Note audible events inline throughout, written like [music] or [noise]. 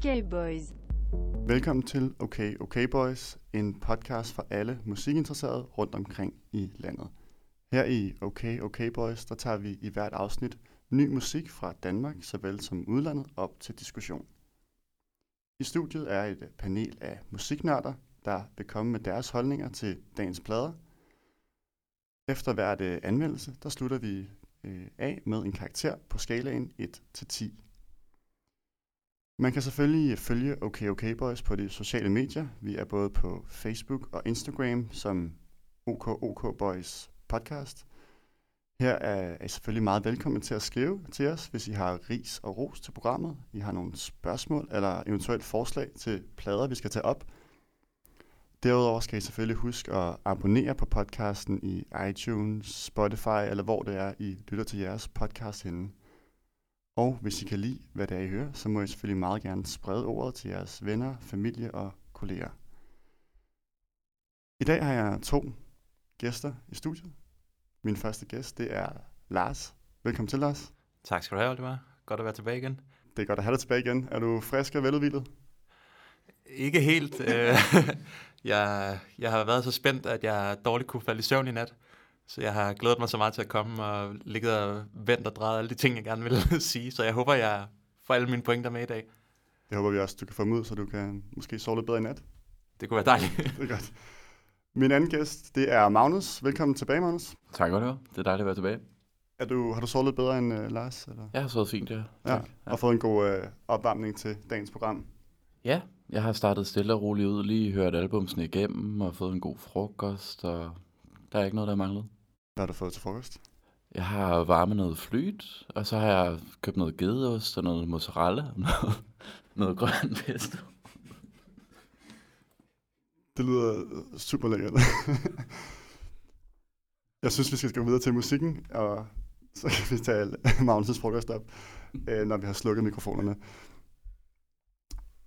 Okay, boys. Velkommen til Okay Okay Boys, en podcast for alle musikinteresserede rundt omkring i landet. Her i Okay Okay Boys, der tager vi i hvert afsnit ny musik fra Danmark, såvel som udlandet, op til diskussion. I studiet er et panel af musiknørder, der vil komme med deres holdninger til dagens plader. Efter hvert øh, anmeldelse, der slutter vi øh, af med en karakter på skalaen 1-10. Man kan selvfølgelig følge OK OK Boys på de sociale medier. Vi er både på Facebook og Instagram som OK OK Boys podcast. Her er I selvfølgelig meget velkommen til at skrive til os, hvis I har ris og ros til programmet. I har nogle spørgsmål eller eventuelt forslag til plader, vi skal tage op. Derudover skal I selvfølgelig huske at abonnere på podcasten i iTunes, Spotify eller hvor det er, I lytter til jeres podcast henne. Og hvis I kan lide, hvad det er, I hører, så må I selvfølgelig meget gerne sprede ordet til jeres venner, familie og kolleger. I dag har jeg to gæster i studiet. Min første gæst, det er Lars. Velkommen til, Lars. Tak skal du have, Oliver. Godt at være tilbage igen. Det er godt at have dig tilbage igen. Er du frisk og veludvilet? Ikke helt. [laughs] øh, jeg, jeg har været så spændt, at jeg dårligt kunne falde i søvn i nat. Så jeg har glædet mig så meget til at komme og ligget og vendt og drejet alle de ting, jeg gerne vil [laughs] sige. Så jeg håber, jeg får alle mine pointer med i dag. Det håber vi også, du kan få dem ud, så du kan måske sove lidt bedre i nat. Det kunne være dejligt. [laughs] Det er godt. Min anden gæst, det er Magnus. Velkommen tilbage, Magnus. Tak, Oliver. Det er dejligt at være tilbage. Er du, har du sovet lidt bedre end uh, Lars? Eller? Jeg har sovet fint, ja. Ja, Tak. og fået en god uh, opvarmning til dagens program. Ja, jeg har startet stille og roligt ud, lige hørt albumsene igennem og fået en god frokost, og der er ikke noget, der er manglet. Hvad har du fået til frokost? Jeg har varmet noget flyt, og så har jeg købt noget gedeost og noget mozzarella og noget, [laughs] noget grøn pesto. Det lyder super lækkert. [laughs] jeg synes, vi skal gå videre til musikken, og så kan vi tage Magnus' frokost op, øh, når vi har slukket mikrofonerne.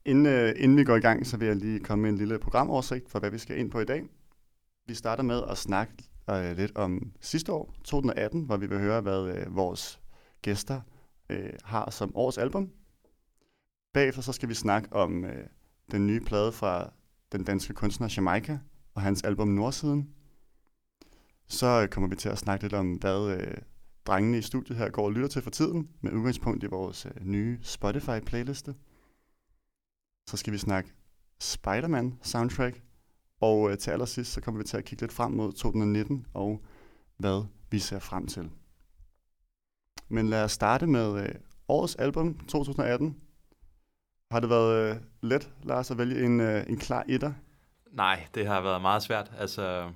Inden, øh, inden vi går i gang, så vil jeg lige komme med en lille programoversigt for, hvad vi skal ind på i dag. Vi starter med at snakke øh, lidt om sidste år, 2018, hvor vi vil høre, hvad øh, vores gæster øh, har som årets album. Bagefter så skal vi snakke om øh, den nye plade fra den danske kunstner Jamaica og hans album Nordsiden. Så øh, kommer vi til at snakke lidt om, hvad øh, drengene i studiet her går og lytter til for tiden, med udgangspunkt i vores øh, nye Spotify-playliste. Så skal vi snakke Spider-Man soundtrack, og øh, til allersidst, så kommer vi til at kigge lidt frem mod 2019 og hvad vi ser frem til. Men lad os starte med øh, årets album 2018. Har det været øh, let, Lars, at vælge en, øh, en klar etter? Nej, det har været meget svært. Altså,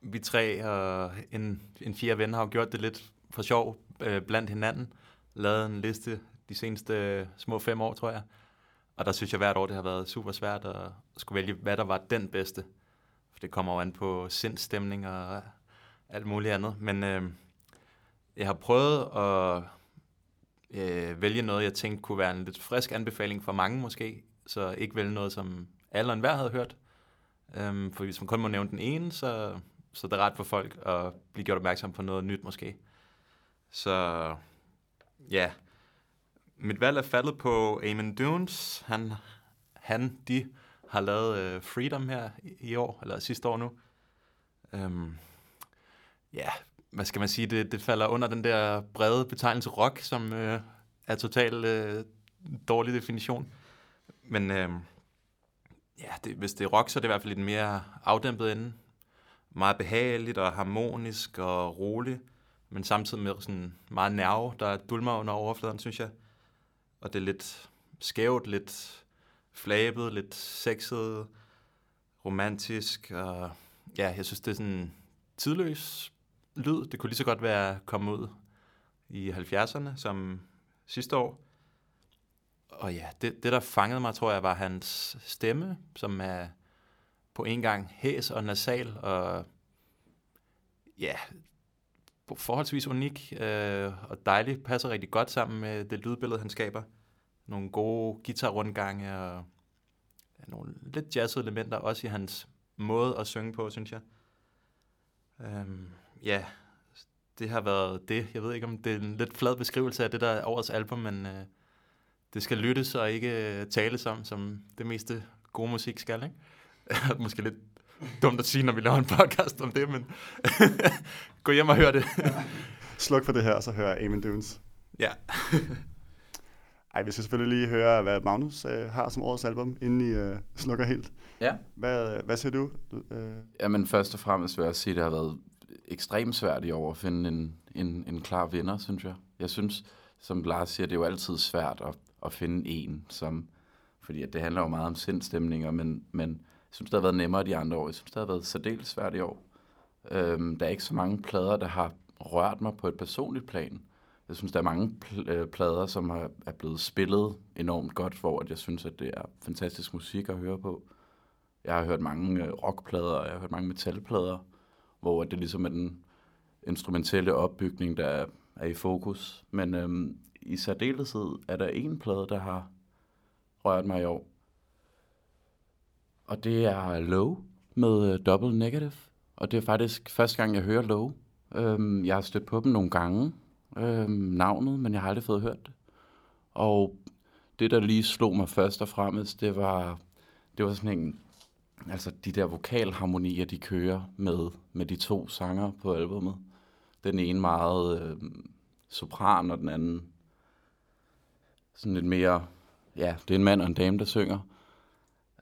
vi tre og en, en fjerde ven har jo gjort det lidt for sjov øh, blandt hinanden. Lavet en liste de seneste øh, små fem år, tror jeg. Og der synes jeg hvert år, det har været super svært at skulle vælge, hvad der var den bedste. For det kommer jo an på sindstemning og alt muligt andet. Men øh, jeg har prøvet at øh, vælge noget, jeg tænkte kunne være en lidt frisk anbefaling for mange måske. Så ikke vælge noget, som alle og enhver havde hørt. Øh, for hvis man kun må nævne den ene, så, så det er ret for folk at blive gjort opmærksom på noget nyt måske. Så ja, mit valg er faldet på Eamon Dunes. Han, han de har lavet øh, Freedom her i, i år, eller sidste år nu. Øhm, ja, hvad skal man sige, det, det falder under den der brede betegnelse rock, som øh, er totalt øh, dårlig definition. Men øh, ja, det, hvis det er rock, så er det i hvert fald lidt mere afdæmpet ende. Meget behageligt og harmonisk og roligt, men samtidig med sådan meget nerve, der dulmer under overfladen, synes jeg. Og det er lidt skævt, lidt flabet, lidt sexet, romantisk, og ja, jeg synes, det er sådan tidløs lyd. Det kunne lige så godt være kommet ud i 70'erne som sidste år. Og ja, det, det der fangede mig, tror jeg, var hans stemme, som er på en gang hæs og nasal, og ja, forholdsvis unik øh, og dejlig, passer rigtig godt sammen med det lydbillede, han skaber. Nogle gode guitarrundgange og ja, nogle lidt jazzede elementer, også i hans måde at synge på, synes jeg. Øhm, ja, det har været det. Jeg ved ikke, om det er en lidt flad beskrivelse af det der er årets album, men øh, det skal lyttes og ikke øh, tales om, som det meste gode musik skal, ikke? [laughs] Måske lidt dumt at sige, når vi laver en podcast om det, men [laughs] gå hjem og hør det. [laughs] Sluk for det her, og så hører Amen Dunes. ja. Ej, vi skal selvfølgelig lige høre, hvad Magnus øh, har som årets album, inden I øh, slukker helt. Ja. Hvad, hvad siger du? Øh, Jamen først og fremmest vil jeg sige, at det har været ekstremt svært i år at finde en, en, en klar vinder, synes jeg. Jeg synes, som Lars siger, det er jo altid svært at, at finde en, som, fordi at det handler jo meget om sindstemninger, men, men jeg synes, det har været nemmere de andre år. Jeg synes, det har været særdeles svært i år. Øhm, der er ikke så mange plader, der har rørt mig på et personligt plan. Jeg synes, der er mange pl- øh, plader, som har, er blevet spillet enormt godt, hvor at jeg synes, at det er fantastisk musik at høre på. Jeg har hørt mange øh, rockplader, og jeg har hørt mange metalplader, hvor det ligesom er den instrumentelle opbygning, der er, er i fokus. Men øhm, i særdeleshed er der en plade, der har rørt mig i år. Og det er Low med øh, Double Negative. Og det er faktisk første gang, jeg hører Low. Øhm, jeg har stødt på dem nogle gange, øh, navnet, men jeg har aldrig fået hørt det. Og det, der lige slog mig først og fremmest, det var, det var sådan en, altså de der vokalharmonier, de kører med, med de to sanger på albumet. Den ene meget øh, sopran, og den anden sådan lidt mere, ja, det er en mand og en dame, der synger.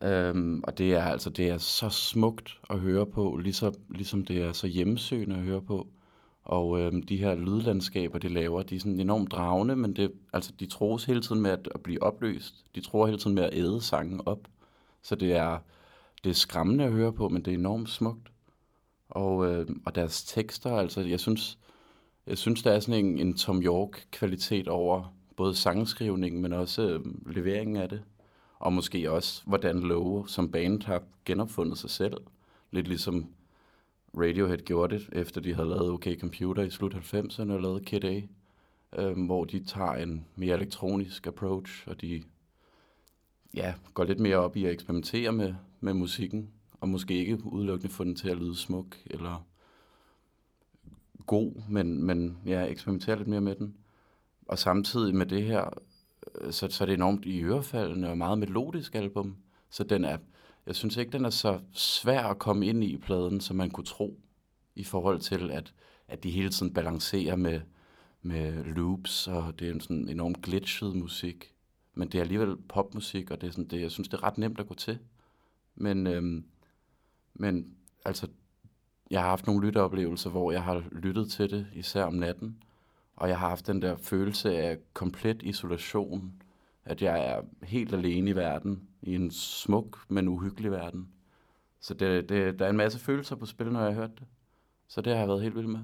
Øhm, og det er altså, det er så smukt at høre på, ligesom, ligesom det er så hjemmesøgende at høre på. Og øh, de her lydlandskaber, de laver, de er sådan enormt dragende, men det, altså, de troes hele tiden med at, at blive opløst. De tror hele tiden med at æde sangen op. Så det er, det er skræmmende at høre på, men det er enormt smukt. Og, øh, og deres tekster, altså jeg synes, jeg synes der er sådan en, en Tom York-kvalitet over både sangskrivningen, men også øh, leveringen af det. Og måske også, hvordan Lowe som band har genopfundet sig selv. Lidt ligesom Radiohead gjorde det, efter de havde lavet OK Computer i slut 90'erne og lavet Kid A. Øh, hvor de tager en mere elektronisk approach, og de ja, går lidt mere op i at eksperimentere med, med musikken, og måske ikke udelukkende få den til at lyde smuk eller god, men, men ja, eksperimentere lidt mere med den. Og samtidig med det her, øh, så, så er det enormt i ørefaldende og meget melodisk album. Så den er, jeg synes ikke, den er så svær at komme ind i pladen, som man kunne tro, i forhold til, at, at de hele tiden balancerer med, med loops, og det er en sådan enormt glitchet musik. Men det er alligevel popmusik, og det er sådan, det, jeg synes, det er ret nemt at gå til. Men, øhm, men altså, jeg har haft nogle lytteoplevelser, hvor jeg har lyttet til det, især om natten, og jeg har haft den der følelse af komplet isolation, at jeg er helt alene i verden, i en smuk, men uhyggelig verden. Så det, det, der er en masse følelser på spil, når jeg har hørt det. Så det har jeg været helt vild med.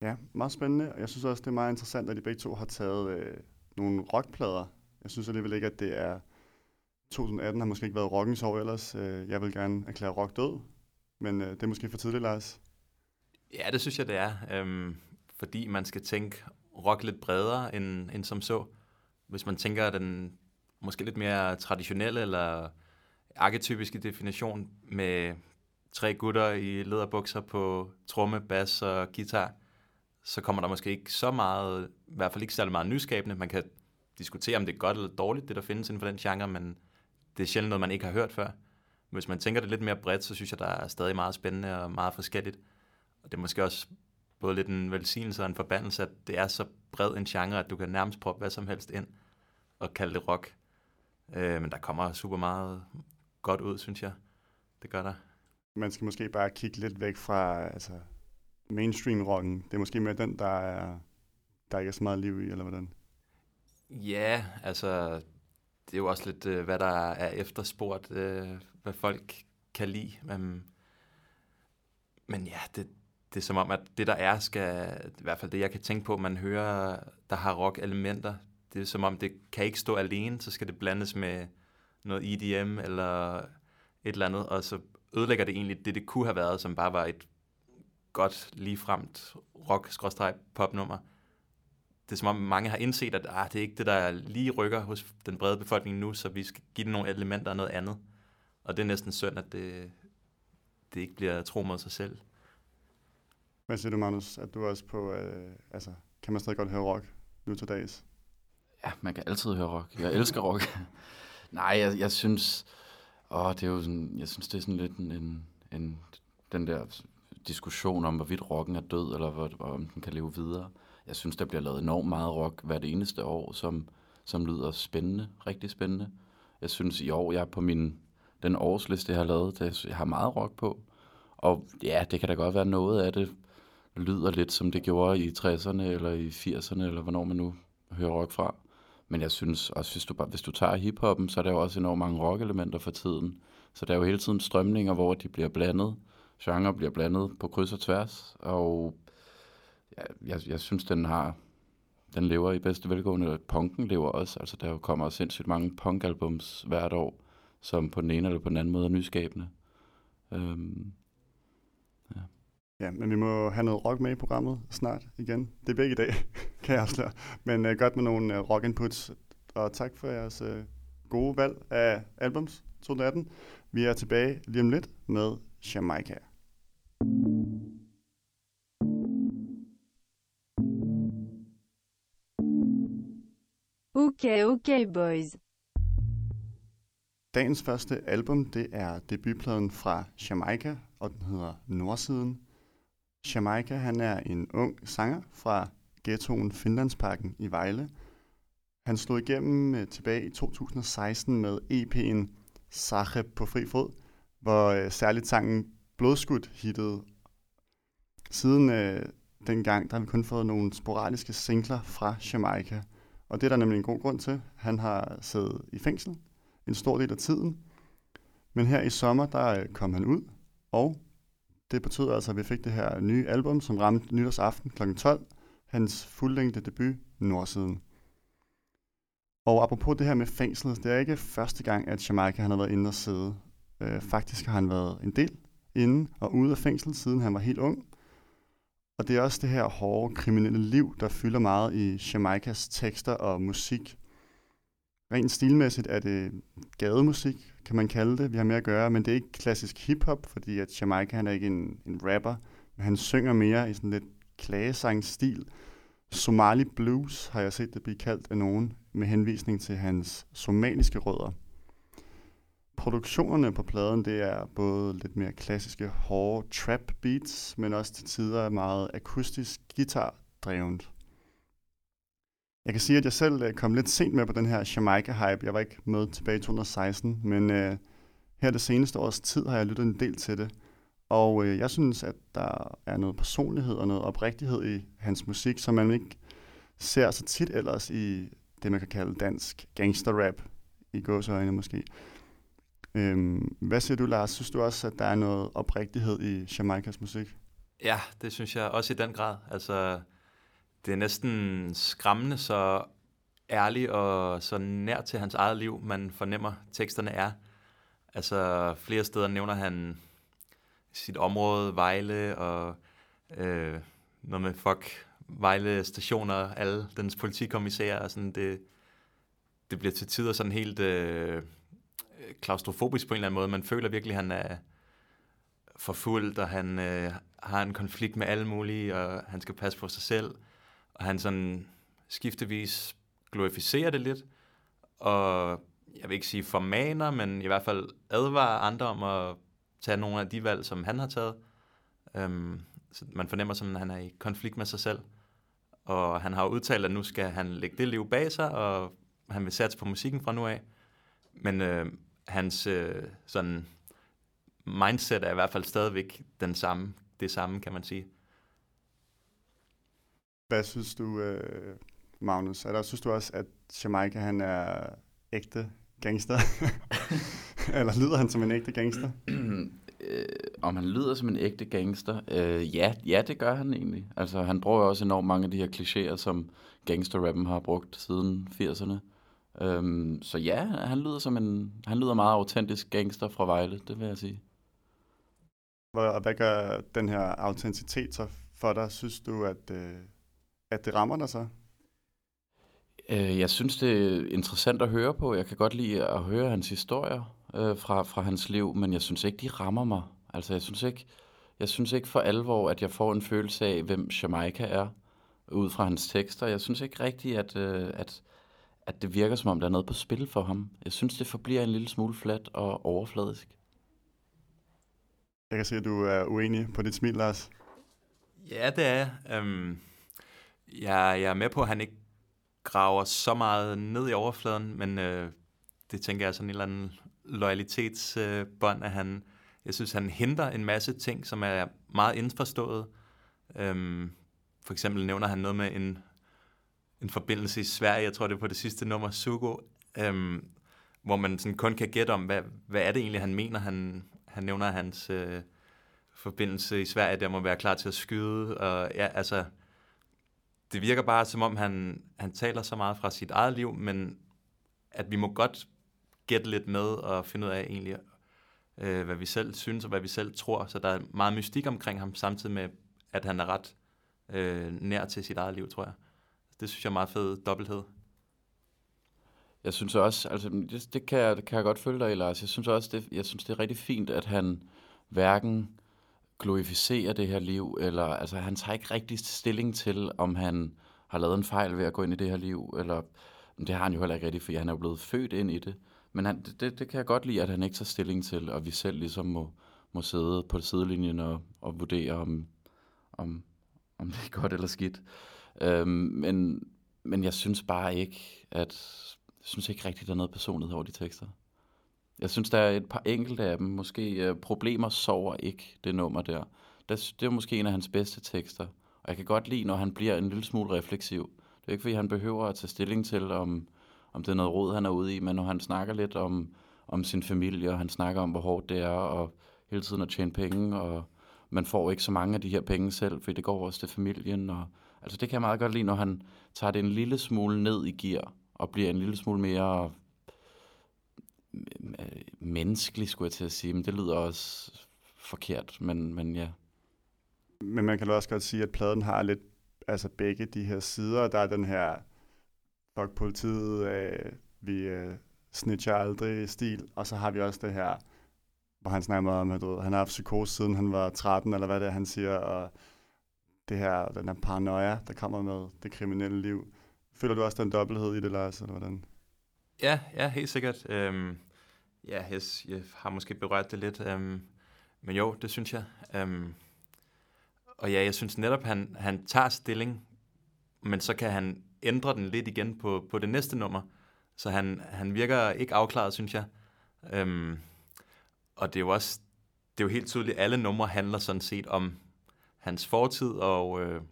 Ja, meget spændende. Og jeg synes også, det er meget interessant, at de begge to har taget øh, nogle rockplader. Jeg synes alligevel ikke, at det er... 2018 har måske ikke været rockens år ellers. Øh, jeg vil gerne erklære rock død. Men øh, det er måske for tidligt, Lars. Ja, det synes jeg, det er. Øhm, fordi man skal tænke rock lidt bredere end, end som så. Hvis man tænker den måske lidt mere traditionelle eller arketypiske definition med tre gutter i lederbukser på tromme, bas og guitar, så kommer der måske ikke så meget, i hvert fald ikke særlig meget nyskabende. Man kan diskutere, om det er godt eller dårligt, det der findes inden for den genre, men det er sjældent noget, man ikke har hørt før. Hvis man tænker det lidt mere bredt, så synes jeg, der er stadig meget spændende og meget forskelligt. Og det er måske også både lidt en velsignelse og en forbandelse, at det er så bred en genre, at du kan nærmest proppe hvad som helst ind og kalde det rock. Øh, men der kommer super meget godt ud, synes jeg. Det gør der. Man skal måske bare kigge lidt væk fra altså, mainstream-rocken. Det er måske mere den, der, er, der ikke er så meget liv i, eller hvordan? Ja, altså, det er jo også lidt, øh, hvad der er efterspurgt, øh, hvad folk kan lide. Men, men ja, det, det er som om, at det der er, skal, i hvert fald det jeg kan tænke på, man hører, der har rock-elementer, det er som om, det kan ikke stå alene, så skal det blandes med noget EDM eller et eller andet, og så ødelægger det egentlig det, det kunne have været, som bare var et godt, ligefremt rock-popnummer. Det er som om mange har indset, at ah, det er ikke det, der lige rykker hos den brede befolkning nu, så vi skal give det nogle elementer af noget andet. Og det er næsten synd, at det, det ikke bliver tro mod sig selv. Hvad siger du, Magnus? At du også på, øh, altså, kan man stadig godt høre rock nu til dags? Ja, man kan altid høre rock. Jeg elsker rock. [laughs] Nej, jeg, jeg synes... Åh, det er jo sådan, jeg synes, det er sådan lidt en, en, en den der diskussion om, hvorvidt rocken er død, eller hvor, om den kan leve videre. Jeg synes, der bliver lavet enormt meget rock hvert eneste år, som, som lyder spændende, rigtig spændende. Jeg synes i år, jeg er på min, den årsliste, jeg har lavet, det, jeg har meget rock på. Og ja, det kan da godt være noget af det lyder lidt, som det gjorde i 60'erne eller i 80'erne, eller hvornår man nu hører rock fra. Men jeg synes også, hvis du, bare, hvis du tager hiphoppen, så er der jo også enormt mange rock-elementer for tiden. Så der er jo hele tiden strømninger, hvor de bliver blandet. Genre bliver blandet på kryds og tværs. Og ja, jeg, jeg synes, den har den lever i bedste velgående. Punken lever også. Altså, der kommer sindssygt mange punkalbums hvert år, som på den ene eller på den anden måde er nyskabende. Øhm ja, men vi må have noget rock med i programmet snart igen. Det er begge i dag, [laughs] kan jeg afsløre. Men uh, godt med nogle uh, rock inputs. Og tak for jeres uh, gode valg af albums 2018. Vi er tilbage lige om lidt med Jamaica. Okay, okay, boys. Dagens første album, det er debutpladen fra Jamaica, og den hedder Nordsiden. Jamaica, han er en ung sanger fra ghettoen Finlandsparken i Vejle. Han slog igennem øh, tilbage i 2016 med EP'en Sache på fri fod, hvor øh, særligt sangen Blodskud hittede. Siden øh, dengang, der har vi kun fået nogle sporadiske singler fra Jamaica – og det er der nemlig en god grund til. Han har siddet i fængsel en stor del af tiden. Men her i sommer, der øh, kom han ud, og det betød altså, at vi fik det her nye album, som ramte nytårsaften kl. 12. Hans fuldlængde debut, Nordsiden. Og apropos det her med fængslet, det er ikke første gang, at Jamaica han har været inde og sidde. Øh, faktisk har han været en del inde og ude af fængsel, siden han var helt ung. Og det er også det her hårde kriminelle liv, der fylder meget i Jamaicas tekster og musik. Rent stilmæssigt er det gademusik, kan man kalde det, vi har med at gøre, men det er ikke klassisk hiphop, fordi at Jamaica han er ikke en, en rapper, men han synger mere i sådan lidt klagesangstil. Somali blues har jeg set det blive kaldt af nogen, med henvisning til hans somaliske rødder. Produktionerne på pladen, det er både lidt mere klassiske, hårde trap beats, men også til tider meget akustisk guitar-drevet. Jeg kan sige, at jeg selv øh, kom lidt sent med på den her Jamaica-hype. Jeg var ikke med tilbage i 2016, men øh, her det seneste års tid har jeg lyttet en del til det. Og øh, jeg synes, at der er noget personlighed og noget oprigtighed i hans musik, som man ikke ser så tit ellers i det, man kan kalde dansk gangsterrap, i gåsøjne måske. Øhm, hvad siger du, Lars? Synes du også, at der er noget oprigtighed i Jamaikas musik? Ja, det synes jeg også i den grad. Altså, det er næsten skræmmende, så ærlig og så nær til hans eget liv, man fornemmer, teksterne er. Altså, flere steder nævner han sit område, Vejle, og øh, noget med fuck, Vejle stationer, alle dens politikommissærer, og sådan, det, det bliver til tider sådan helt... Øh, klaustrofobisk på en eller anden måde. Man føler virkelig, at han er forfulgt, og han øh, har en konflikt med alle mulige, og han skal passe på sig selv. Og han sådan skiftevis glorificerer det lidt, og jeg vil ikke sige formaner, men i hvert fald advarer andre om at tage nogle af de valg, som han har taget. Øhm, så man fornemmer sådan, at han er i konflikt med sig selv. Og han har udtalt, at nu skal han lægge det liv bag sig, og han vil satse på musikken fra nu af. Men øh, hans øh, sådan mindset er i hvert fald stadigvæk den samme, det samme, kan man sige. Hvad synes du, øh, Magnus? Eller synes du også, at Jamaica han er ægte gangster? [laughs] Eller lyder han som en ægte gangster? øh, om han lyder som en ægte gangster? Øh, ja, ja, det gør han egentlig. Altså, han bruger også enormt mange af de her klichéer, som gangsterrappen har brugt siden 80'erne. Øhm, så ja, han lyder som en, han lyder meget autentisk gangster fra Vejle, det vil jeg sige. Og hvad gør den her autenticitet så for dig? Synes du, at, øh, at det rammer dig så? Øh, jeg synes, det er interessant at høre på. Jeg kan godt lide at høre hans historier øh, fra, fra hans liv, men jeg synes ikke, de rammer mig. Altså, jeg synes ikke, jeg synes ikke for alvor, at jeg får en følelse af, hvem Jamaica er, ud fra hans tekster. Jeg synes ikke rigtigt, at, øh, at at det virker som om, der er noget på spil for ham. Jeg synes, det forbliver en lille smule flat og overfladisk. Jeg kan se, at du er uenig på dit smil, Lars. Ja, det er jeg. Um, jeg. Jeg er med på, at han ikke graver så meget ned i overfladen, men øh, det tænker jeg er sådan en eller anden loyalitetsbånd, øh, at han, jeg synes, han henter en masse ting, som er meget indforstået. Øhm, for eksempel nævner han noget med en, en forbindelse i Sverige, jeg tror det er på det sidste nummer, Sugo, øhm, hvor man sådan kun kan gætte om, hvad, hvad er det egentlig, han mener. Han, han nævner hans øh, forbindelse i Sverige, der må være klar til at skyde. Og ja, altså, det virker bare som om, han, han taler så meget fra sit eget liv, men at vi må godt gætte lidt med og finde ud af egentlig, øh, hvad vi selv synes og hvad vi selv tror. Så der er meget mystik omkring ham, samtidig med, at han er ret øh, nær til sit eget liv, tror jeg. Det synes jeg er meget fed dobbelthed. Jeg synes også, altså det, det, kan, jeg, det kan jeg godt følge dig i, Lars. Jeg synes også, det, jeg synes, det er rigtig fint, at han hverken glorificerer det her liv, eller altså han tager ikke rigtig stilling til, om han har lavet en fejl ved at gå ind i det her liv, eller det har han jo heller ikke rigtigt, for han er jo blevet født ind i det. Men han, det, det kan jeg godt lide, at han ikke tager stilling til, og vi selv ligesom må, må sidde på sidelinjen og, og vurdere, om, om, om det er godt eller skidt. Øhm, men, men jeg synes bare ikke, at jeg synes ikke rigtigt, der er noget personlighed over de tekster. Jeg synes, der er et par enkelte af dem. Måske uh, Problemer sover ikke, det nummer der. Det, det er måske en af hans bedste tekster. Og jeg kan godt lide, når han bliver en lille smule refleksiv. Det er ikke, fordi han behøver at tage stilling til, om, om det er noget råd, han er ude i, men når han snakker lidt om, om sin familie, og han snakker om, hvor hårdt det er, og hele tiden at tjene penge, og man får ikke så mange af de her penge selv, fordi det går også til familien. Og, altså det kan jeg meget godt lide, når han tager det en lille smule ned i gear, og bliver en lille smule mere menneskelig, skulle jeg til at sige, men det lyder også forkert, men, men ja. Men man kan også godt sige, at pladen har lidt, altså begge de her sider. Der er den her, fuck politiet, øh, vi øh, snitcher aldrig stil, og så har vi også det her, hvor han snakker om, at han har haft psykose siden han var 13, eller hvad det er, han siger, og det her, den her paranoia, der kommer med det kriminelle liv. Føler du også den dobbelthed i det, Lars, eller hvordan? Ja, ja, helt sikkert. Øhm, ja, jeg, jeg har måske berørt det lidt, øhm, men jo, det synes jeg. Øhm, og ja, jeg synes netop, han, han tager stilling, men så kan han ændre den lidt igen på, på det næste nummer. Så han, han virker ikke afklaret, synes jeg. Øhm, og det er jo også det er jo helt tydeligt, at alle numre handler sådan set om hans fortid, og øh,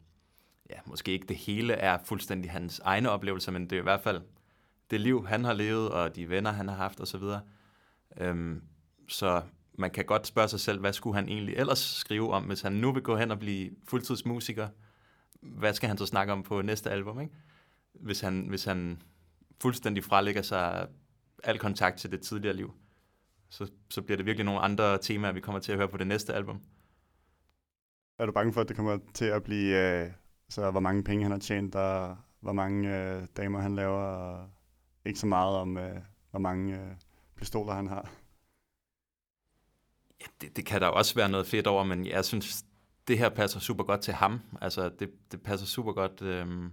ja, måske ikke det hele er fuldstændig hans egne oplevelser, men det er i hvert fald det liv, han har levet, og de venner, han har haft osv. Øhm, så man kan godt spørge sig selv, hvad skulle han egentlig ellers skrive om, hvis han nu vil gå hen og blive fuldtidsmusiker? Hvad skal han så snakke om på næste album, ikke? Hvis han, hvis han fuldstændig frelægger sig al kontakt til det tidligere liv, så, så bliver det virkelig nogle andre temaer, vi kommer til at høre på det næste album. Er du bange for, at det kommer til at blive, øh, så hvor mange penge han har tjent, og hvor mange øh, damer han laver, og ikke så meget om, øh, hvor mange øh, pistoler han har. Ja, det, det kan der også være noget fedt over, men jeg synes, det her passer super godt til ham. Altså, det, det passer super godt. Øh,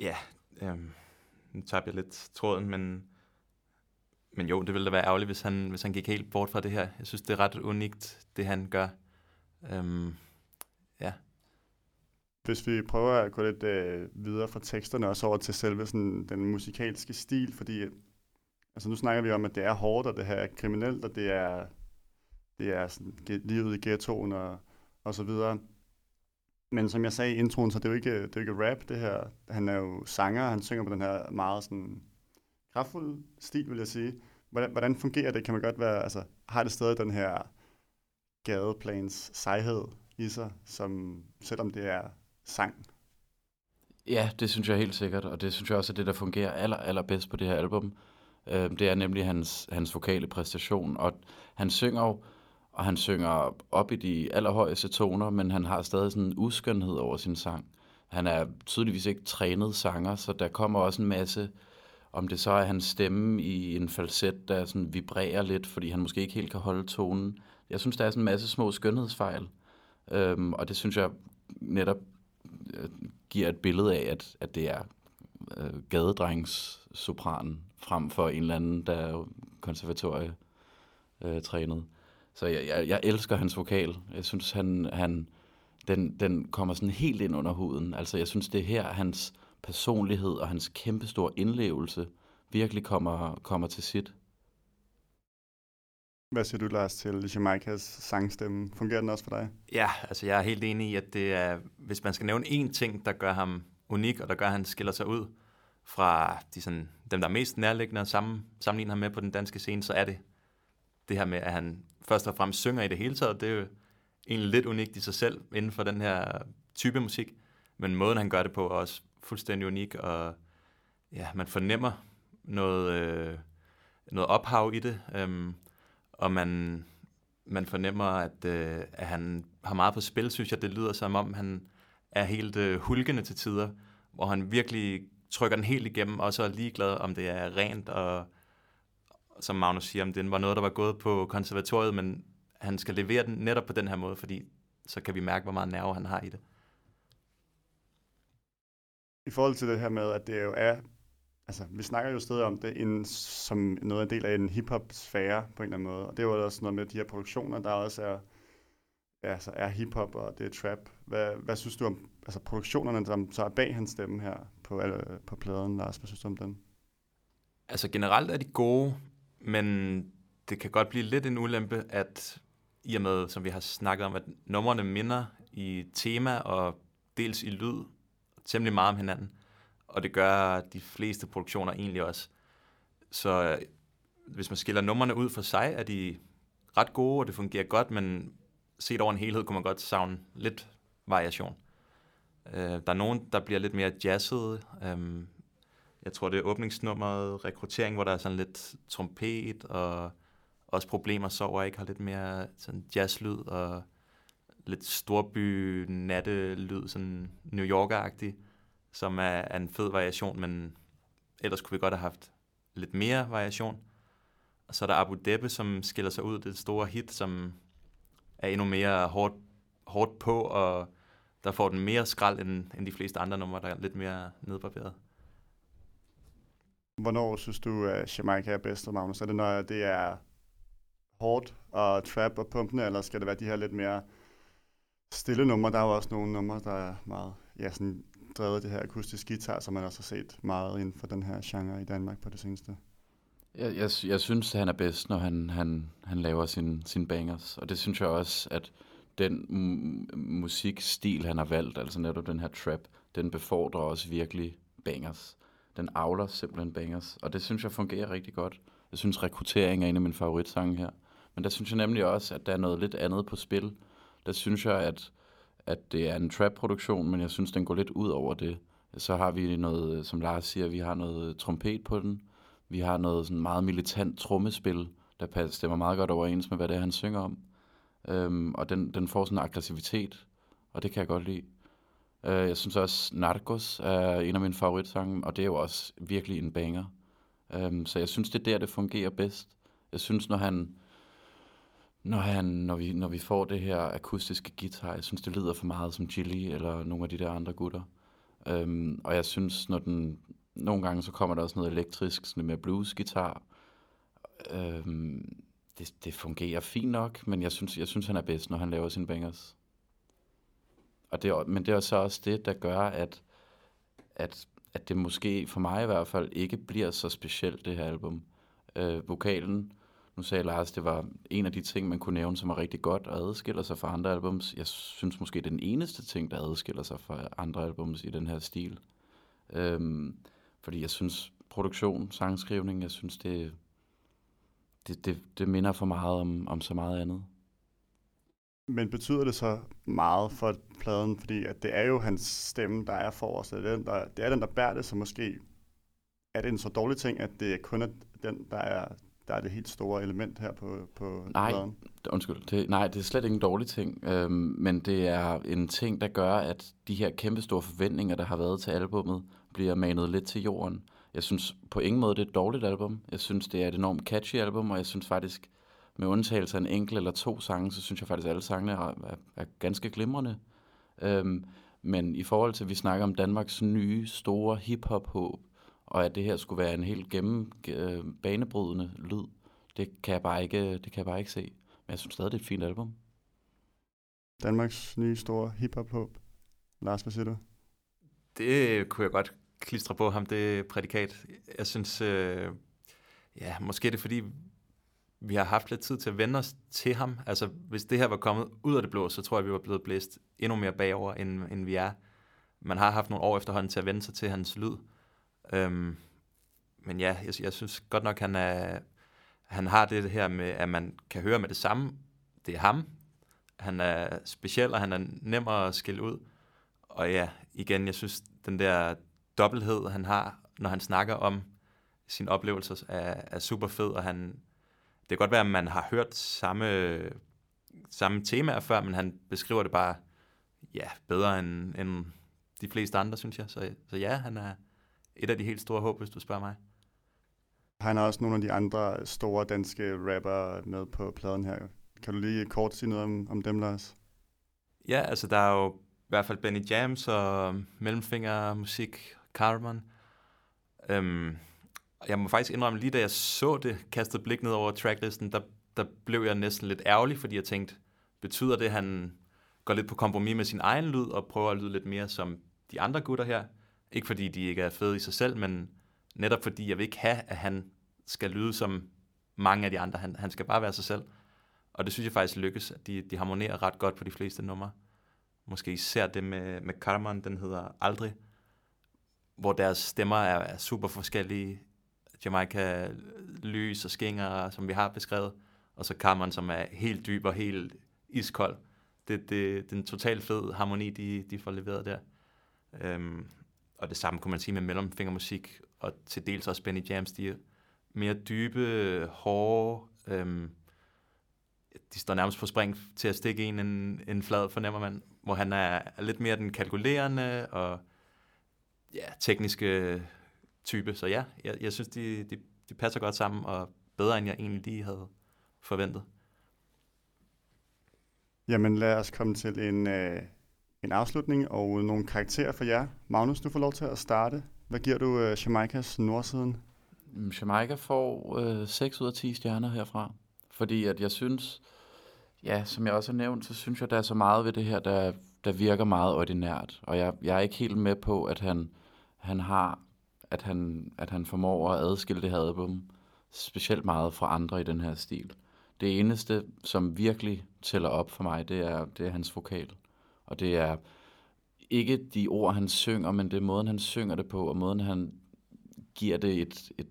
ja, øh, nu tabte jeg lidt tråden, men, men jo, det ville da være ærgerligt, hvis han, hvis han gik helt bort fra det her. Jeg synes, det er ret unikt, det han gør. Øh. Hvis vi prøver at gå lidt øh, videre fra teksterne, også over til selve sådan, den musikalske stil, fordi altså, nu snakker vi om, at det er hårdt, og det her er kriminelt, og det er, det er sådan, livet i ghettoen og, og så videre. Men som jeg sagde i introen, så det er jo ikke, det er jo ikke rap, det her. Han er jo sanger, han synger på den her meget sådan kraftfuld stil, vil jeg sige. Hvordan, hvordan fungerer det? Kan man godt være, altså, har det stadig den her gadeplans sejhed i sig, som, selvom det er sang. Ja, det synes jeg helt sikkert, og det synes jeg også er det, der fungerer aller, allerbedst på det her album. Øh, det er nemlig hans, hans vokale præstation, og han synger jo, og han synger op i de allerhøjeste toner, men han har stadig sådan en uskønhed over sin sang. Han er tydeligvis ikke trænet sanger, så der kommer også en masse, om det så er hans stemme i en falset, der sådan vibrerer lidt, fordi han måske ikke helt kan holde tonen. Jeg synes, der er sådan en masse små skønhedsfejl, øhm, og det synes jeg netop Øh, giver et billede af, at, at det er øh, gadedrengssopran, frem for en eller anden, der er konservatorie øh, trænet. Så jeg, jeg, jeg elsker hans vokal. Jeg synes, han, han, den, den kommer sådan helt ind under huden. Altså, jeg synes, det er her, hans personlighed og hans kæmpestore indlevelse virkelig kommer, kommer til sit. Hvad siger du, Lars, til Jamaikas sangstemme? Fungerer den også for dig? Ja, altså jeg er helt enig i, at det er, hvis man skal nævne én ting, der gør ham unik, og der gør, at han skiller sig ud fra de sådan, dem, der er mest nærliggende og sammen, sammenligner ham med på den danske scene, så er det det her med, at han først og fremmest synger i det hele taget. Det er jo egentlig lidt unikt i sig selv inden for den her type musik, men måden, han gør det på, er også fuldstændig unik, og ja, man fornemmer noget, øh, noget ophav i det. Øhm, og man, man fornemmer, at, øh, at han har meget på spil, synes jeg. Det lyder som om, han er helt øh, hulkende til tider, hvor han virkelig trykker den helt igennem, og så er ligeglad, om det er rent, og som Magnus siger, om det var noget, der var gået på konservatoriet, men han skal levere den netop på den her måde, fordi så kan vi mærke, hvor meget nerve han har i det. I forhold til det her med, at det jo er altså, vi snakker jo stadig om det en, som noget af en del af en hiphop-sfære på en eller anden måde. Og det er jo også noget med de her produktioner, der også er, ja, altså er hiphop og det er trap. Hvad, hvad synes du om altså, produktionerne, som så er bag hans stemme her på, eller, på pladen, Lars? Hvad synes du om den? Altså generelt er de gode, men det kan godt blive lidt en ulempe, at i og med, som vi har snakket om, at numrene minder i tema og dels i lyd temmelig meget om hinanden og det gør de fleste produktioner egentlig også. Så øh, hvis man skiller numrene ud for sig, er de ret gode, og det fungerer godt, men set over en helhed kunne man godt savne lidt variation. Øh, der er nogen, der bliver lidt mere jazzet. Øh, jeg tror, det er åbningsnummeret, rekruttering, hvor der er sådan lidt trompet, og også problemer så, ikke har lidt mere sådan jazzlyd, og lidt storby natte lyd, sådan New Yorker-agtig som er, er en fed variation, men ellers kunne vi godt have haft lidt mere variation. Og så er der Abu Dhabi, som skiller sig ud. Det er store hit, som er endnu mere hårdt, hårdt på, og der får den mere skrald end, end de fleste andre numre, der er lidt mere nedbarberet. Hvornår synes du, at Jamaica er bedst, Magnus? Er det, når det er hårdt og trap og pumpende, eller skal det være de her lidt mere stille numre? Der er jo også nogle numre, der er meget ja, sådan drevet det her akustisk guitar, som man også har set meget inden for den her genre i Danmark på det seneste. Jeg, jeg, jeg synes, han er bedst, når han, han, han laver sin, sin bangers. Og det synes jeg også, at den musikstil, han har valgt, altså netop den her trap, den befordrer også virkelig bangers. Den avler simpelthen bangers, og det synes jeg fungerer rigtig godt. Jeg synes, rekruttering er en af mine favoritsange her. Men der synes jeg nemlig også, at der er noget lidt andet på spil. Der synes jeg, at at det er en trap-produktion, men jeg synes, den går lidt ud over det. Så har vi noget, som Lars siger, vi har noget trompet på den. Vi har noget sådan meget militant trommespil, der stemmer meget godt overens med, hvad det er, han synger om. Øhm, og den, den får sådan en aggressivitet, og det kan jeg godt lide. Øh, jeg synes også, Narcos er en af mine favoritsange, og det er jo også virkelig en banger. Øhm, så jeg synes, det er der, det fungerer bedst. Jeg synes, når han når, han, når, vi, når vi får det her akustiske guitar, jeg synes, det lyder for meget som Chili eller nogle af de der andre gutter. Øhm, og jeg synes, når den, nogle gange så kommer der også noget elektrisk, sådan mere blues-guitar. Øhm, det, det fungerer fint nok, men jeg synes, jeg synes, han er bedst, når han laver sine bangers. Og det, men det er så også det, der gør, at, at, at det måske, for mig i hvert fald, ikke bliver så specielt, det her album. Øh, vokalen, nu sagde Lars, det var en af de ting, man kunne nævne, som er rigtig godt og adskiller sig fra andre albums. Jeg synes måske, det er den eneste ting, der adskiller sig fra andre albums i den her stil. Øhm, fordi jeg synes, produktion, sangskrivning, jeg synes, det, det, det, det minder for meget om, om så meget andet. Men betyder det så meget for pladen, fordi at det er jo hans stemme, der er for os, det er den, der, det er den, der bærer det, så måske er det en så dårlig ting, at det kun er den, der er der er det helt store element her på, på nej, pladen. Undskyld, det, nej, det er slet ikke en dårlig ting, øhm, men det er en ting, der gør, at de her kæmpe store forventninger, der har været til albummet, bliver manet lidt til jorden. Jeg synes på ingen måde, det er et dårligt album. Jeg synes, det er et enormt catchy album, og jeg synes faktisk, med undtagelse af en enkelt eller to sange, så synes jeg faktisk, at alle sangene er, er, er ganske glimrende. Øhm, Men i forhold til, at vi snakker om Danmarks nye, store hip-hop-håb, og at det her skulle være en helt gennem øh, banebrydende lyd, det kan, jeg bare ikke, det kan jeg bare ikke se. Men jeg synes stadig, det er et fint album. Danmarks nye store hip-hop-håb. Lars, hvad siger du? Det kunne jeg godt klistre på ham, det prædikat. Jeg synes, øh, ja, måske det er fordi, vi har haft lidt tid til at vende os til ham. Altså, hvis det her var kommet ud af det blå, så tror jeg, vi var blevet blæst endnu mere bagover, end, end vi er. Man har haft nogle år efterhånden til at vende sig til hans lyd. Øhm, men ja, jeg, jeg synes godt nok, han, er, han har det her med, at man kan høre med det samme. Det er ham. Han er speciel, og han er nem at skille ud. Og ja, igen, jeg synes, den der dobbelthed, han har, når han snakker om sine oplevelser, er, er super fed, og han, det kan godt være, at man har hørt samme, samme temaer før, men han beskriver det bare ja, bedre end, end de fleste andre, synes jeg. Så, så ja, han er et af de helt store håb, hvis du spørger mig. Han har også nogle af de andre store danske rapper med på pladen her. Kan du lige kort sige noget om, om dem, Lars? Ja, altså der er jo i hvert fald Benny Jams og Mellemfinger Musik, Carbon. Øhm, jeg må faktisk indrømme, lige da jeg så det, kastet blik ned over tracklisten, der, der blev jeg næsten lidt ærgerlig, fordi jeg tænkte, betyder det, at han går lidt på kompromis med sin egen lyd, og prøver at lyde lidt mere som de andre gutter her? Ikke fordi de ikke er fede i sig selv, men netop fordi jeg vil ikke have, at han skal lyde som mange af de andre. Han, han skal bare være sig selv. Og det synes jeg faktisk lykkes, at de, de harmonerer ret godt på de fleste numre. Måske især det med, med Carmen, den hedder Aldrig, hvor deres stemmer er, er super forskellige. Jamaica lys og skinger, som vi har beskrevet, og så Carmen, som er helt dyb og helt iskold. Det, det, det er en totalt fed harmoni, de, de får leveret der. Øhm, og det samme kunne man sige med mellemfingermusik, og til dels også Benny Jams, de er mere dybe, hårde, øhm, de står nærmest på spring til at stikke en en, en flad, fornemmer man, hvor han er, er lidt mere den kalkulerende og ja, tekniske type. Så ja, jeg, jeg synes, de, de, de passer godt sammen, og bedre end jeg egentlig lige havde forventet. Jamen lad os komme til en, øh, en afslutning og nogle karakterer for jer. Magnus, du får lov til at starte. Hvad giver du øh, Jamaikas nordsiden? Mm, Jamaica får øh, 6 ud af 10 stjerner herfra. Fordi at jeg synes, ja, som jeg også har nævnt, så synes jeg, der er så meget ved det her, der, der virker meget ordinært. Og jeg, jeg er ikke helt med på, at han, han har, at han, at han formår at adskille det her album specielt meget fra andre i den her stil. Det eneste, som virkelig tæller op for mig, det er, det er hans vokal. Og det er ikke de ord, han synger, men det er måden, han synger det på, og måden, han giver det et, et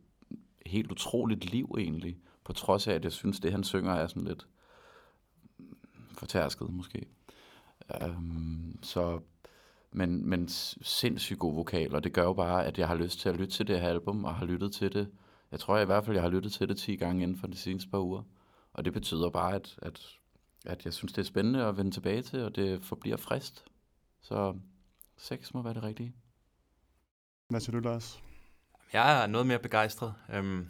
helt utroligt liv egentlig, på trods af, at jeg synes, det han synger er sådan lidt fortærsket måske. Um, så, men, men sindssygt god vokal, og det gør jo bare, at jeg har lyst til at lytte til det her album, og har lyttet til det. Jeg tror i hvert fald, jeg har lyttet til det 10 gange inden for de seneste par uger. Og det betyder bare, at, at, at jeg synes, det er spændende at vende tilbage til, og det forbliver frist. Så 6 må være det rigtige. Hvad siger du, Lars? Jeg er noget mere begejstret. Øhm,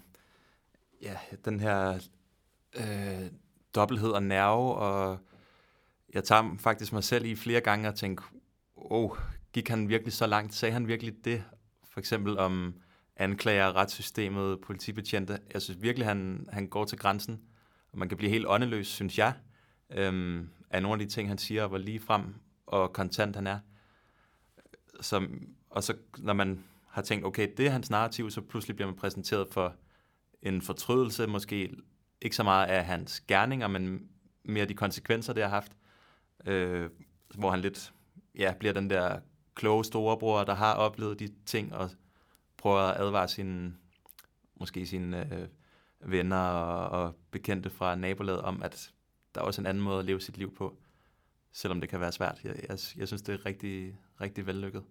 ja, den her øh, dobbelthed og nerve, og jeg tager faktisk mig selv i flere gange og tænker, oh, gik han virkelig så langt? Sagde han virkelig det? For eksempel om anklager, retssystemet, politibetjente. Jeg synes virkelig, han, han går til grænsen, og man kan blive helt åndeløs, synes jeg, øhm, af nogle af de ting, han siger, hvor lige frem og kontant han er. Som, og så når man har tænkt, okay, det er hans narrativ, så pludselig bliver man præsenteret for en fortrydelse, måske ikke så meget af hans gerninger, men mere de konsekvenser, det har haft, øh, hvor han lidt ja, bliver den der kloge storebror, der har oplevet de ting, og prøver at advare sine, måske sine øh, venner og, og bekendte fra nabolaget om, at der er også en anden måde at leve sit liv på, selvom det kan være svært. Jeg, jeg, jeg synes, det er rigtig, rigtig vellykket.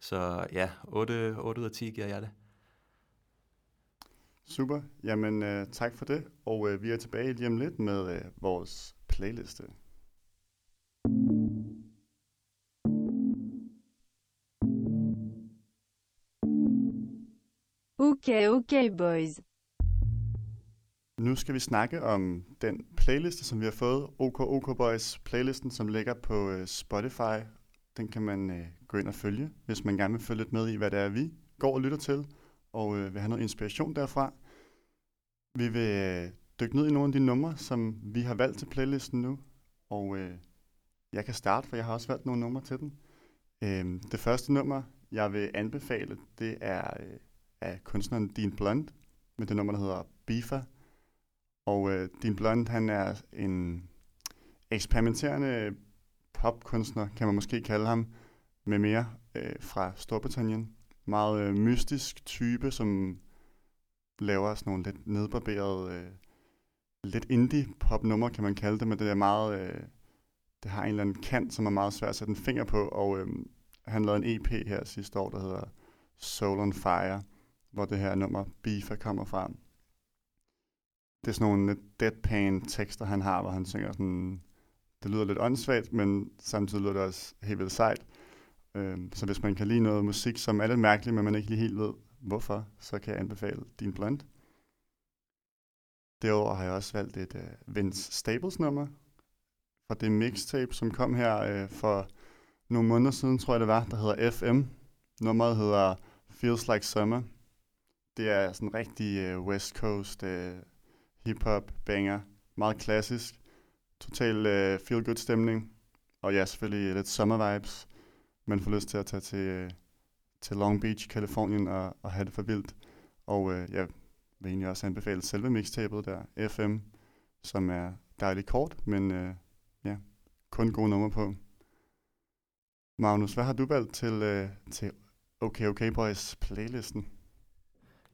Så ja, 8, 8 ud af 10 giver jeg det. Super. Jamen, øh, tak for det. Og øh, vi er tilbage lige om lidt med øh, vores playliste. Okay, okay, boys. Nu skal vi snakke om den playliste, som vi har fået. OK OK Boys playlisten, som ligger på øh, Spotify Den kan man øh, gå ind og følge, hvis man gerne vil følge lidt med i, hvad det er, vi går og lytter til, og øh, vil have noget inspiration derfra. Vi vil øh, dykke ned i nogle af de numre, som vi har valgt til playlisten nu, og øh, jeg kan starte, for jeg har også valgt nogle numre til den. Øh, det første nummer, jeg vil anbefale, det er øh, af kunstneren Dean Blunt, med det nummer, der hedder Bifa. Og øh, Dean Blunt, han er en eksperimenterende popkunstner, kan man måske kalde ham, med mere øh, fra Storbritannien. Meget øh, mystisk type, som laver sådan nogle lidt nedbarberede, øh, lidt indie pop numre kan man kalde det, men det er meget, øh, det har en eller anden kant, som er meget svært at sætte en finger på, og øh, han lavede en EP her sidste år, der hedder Soul on Fire, hvor det her nummer Beefa kommer fra. Det er sådan nogle lidt deadpan tekster, han har, hvor han synger sådan, det lyder lidt åndssvagt, men samtidig lyder det også helt vildt sejt. Øhm, så hvis man kan lide noget musik, som er lidt mærkeligt, men man ikke lige helt ved, hvorfor, så kan jeg anbefale Din Blunt. Derudover har jeg også valgt et uh, Vince Staples nummer fra det mixtape, som kom her uh, for nogle måneder siden, tror jeg det var, der hedder FM. Nummeret hedder Feels Like Summer. Det er sådan en rigtig uh, West Coast uh, hip-hop banger. Meget klassisk. Total uh, feel-good stemning. Og ja, selvfølgelig lidt summer vibes. Man får lyst til at tage til, uh, til Long Beach, Kalifornien og, og have det for vildt. Og øh, uh, jeg vil egentlig også anbefale selve mixtapet der, FM, som er dejligt kort, men uh, ja, kun gode numre på. Magnus, hvad har du valgt til, uh, til OK OK Boys playlisten?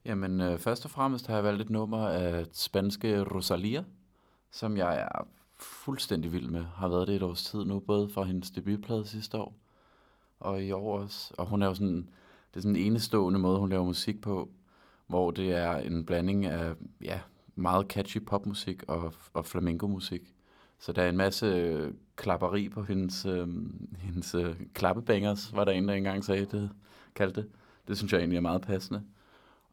Jamen, øh, først og fremmest har jeg valgt et nummer af spanske Rosalia, som jeg er fuldstændig vild med. Har været det et års tid nu, både fra hendes debutplade sidste år, og i år også. Og hun er jo sådan, det er sådan en enestående måde, hun laver musik på, hvor det er en blanding af, ja, meget catchy popmusik og, og flamenco-musik. Så der er en masse øh, klapperi på hendes, øh, hendes øh, klappebangers, var der en, der engang sagde det, kaldte det. Det synes jeg egentlig er meget passende.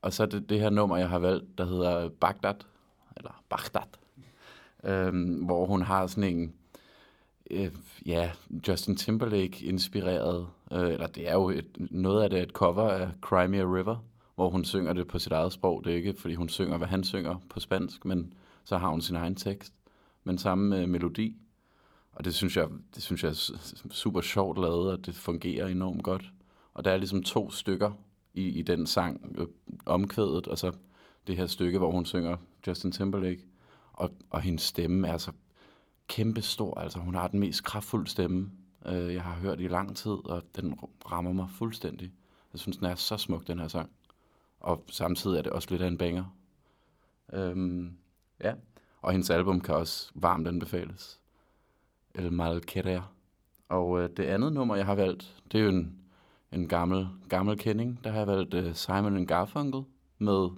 Og så det det her nummer, jeg har valgt, der hedder Bagdad, eller Bagdad, øhm, hvor hun har sådan en, øh, ja, Justin Timberlake-inspireret, øh, eller det er jo et, noget af det et cover af Crimea River, hvor hun synger det på sit eget sprog. Det er ikke, fordi hun synger, hvad han synger på spansk, men så har hun sin egen tekst, men samme øh, melodi. Og det synes, jeg, det synes jeg er super sjovt lavet, og det fungerer enormt godt. Og der er ligesom to stykker i, i den sang, øh, omkvædet, og så det her stykke, hvor hun synger Justin Timberlake. Og, og hendes stemme er så kæmpe stor. Altså, hun har den mest kraftfulde stemme, øh, jeg har hørt i lang tid, og den rammer mig fuldstændig. Jeg synes, den er så smuk, den her sang. Og samtidig er det også lidt af en banger. Øhm, ja, og hendes album kan også varmt anbefales. El Malquerer. Og øh, det andet nummer, jeg har valgt, det er jo en, en gammel, gammel kending. Der har jeg valgt uh, Simon Garfunkel med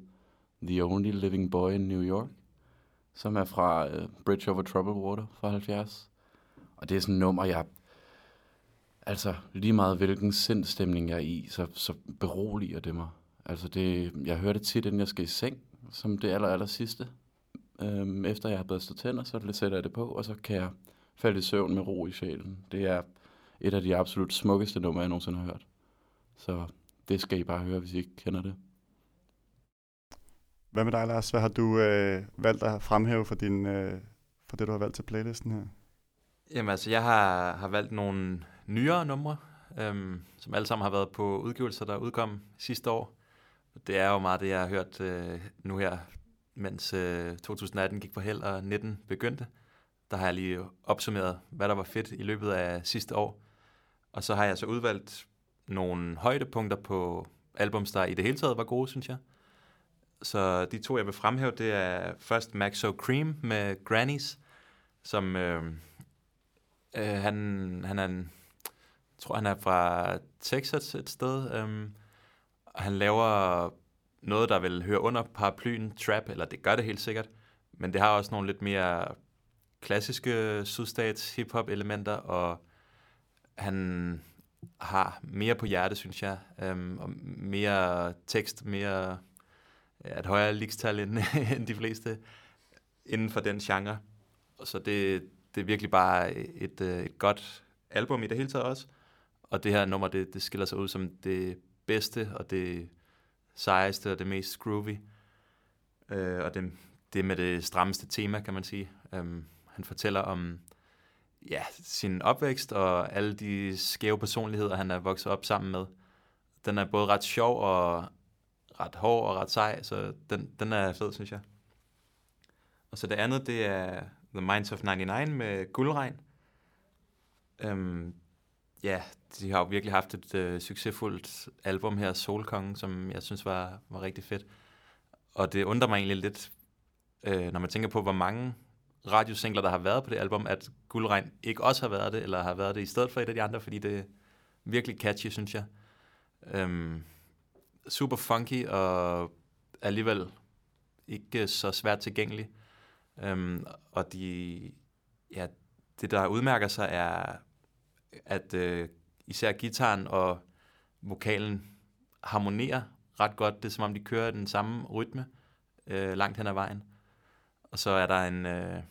The Only Living Boy in New York, som er fra uh, Bridge Over Troubled Water fra 70. Og det er sådan et nummer, jeg... Altså, lige meget hvilken sindstemning jeg er i, så, så beroliger det mig. Altså, det, jeg hører det tit, inden jeg skal i seng, som det aller, aller sidste. Øhm, efter jeg har børstet tænder, så sætter jeg det på, og så kan jeg falde i søvn med ro i sjælen. Det er et af de absolut smukkeste numre, jeg nogensinde har hørt. Så det skal I bare høre, hvis I ikke kender det. Hvad med dig, Lars? Hvad har du øh, valgt at fremhæve for, din, øh, for det, du har valgt til playlisten her? Jamen altså, jeg har, har valgt nogle nyere numre, øhm, som alle sammen har været på udgivelser, der udkom sidste år. Det er jo meget det, jeg har hørt øh, nu her, mens øh, 2018 gik på held og 19 begyndte. Der har jeg lige opsummeret, hvad der var fedt i løbet af sidste år. Og så har jeg så udvalgt nogle højdepunkter på albums, der i det hele taget var gode, synes jeg. Så de to, jeg vil fremhæve, det er først Maxo Cream med Grannies, som øh, øh, han, han er en, jeg tror, han er fra Texas et sted, øh, og han laver noget, der vil høre under paraplyen trap, eller det gør det helt sikkert, men det har også nogle lidt mere klassiske sydstats hip-hop elementer, og han har mere på hjerte, synes jeg. Øhm, og mere tekst, mere ja, et højere ligestal end, [laughs] end de fleste inden for den genre. Så det, det er virkelig bare et, øh, et godt album i det hele taget også. og det her nummer, det, det skiller sig ud som det bedste, og det sejeste, og det mest groovy. Øh, og det, det med det strammeste tema, kan man sige. Øhm, han fortæller om ja, sin opvækst og alle de skæve personligheder, han er vokset op sammen med. Den er både ret sjov og ret hård og ret sej, så den, den er fed, synes jeg. Og så det andet, det er The Minds of 99 med Guldregn. Øhm, ja, de har jo virkelig haft et øh, succesfuldt album her, Solkongen, som jeg synes var, var rigtig fedt. Og det undrer mig egentlig lidt, øh, når man tænker på, hvor mange radiosingler, der har været på det album, at Guldregn ikke også har været det, eller har været det i stedet for et af de andre, fordi det er virkelig catchy, synes jeg. Øhm, super funky, og alligevel ikke så svært tilgængelig. Øhm, og de, ja, det, der udmærker sig, er, at øh, især gitaren og vokalen harmonerer ret godt. Det er som om, de kører den samme rytme øh, langt hen ad vejen. Og så er der en, øh,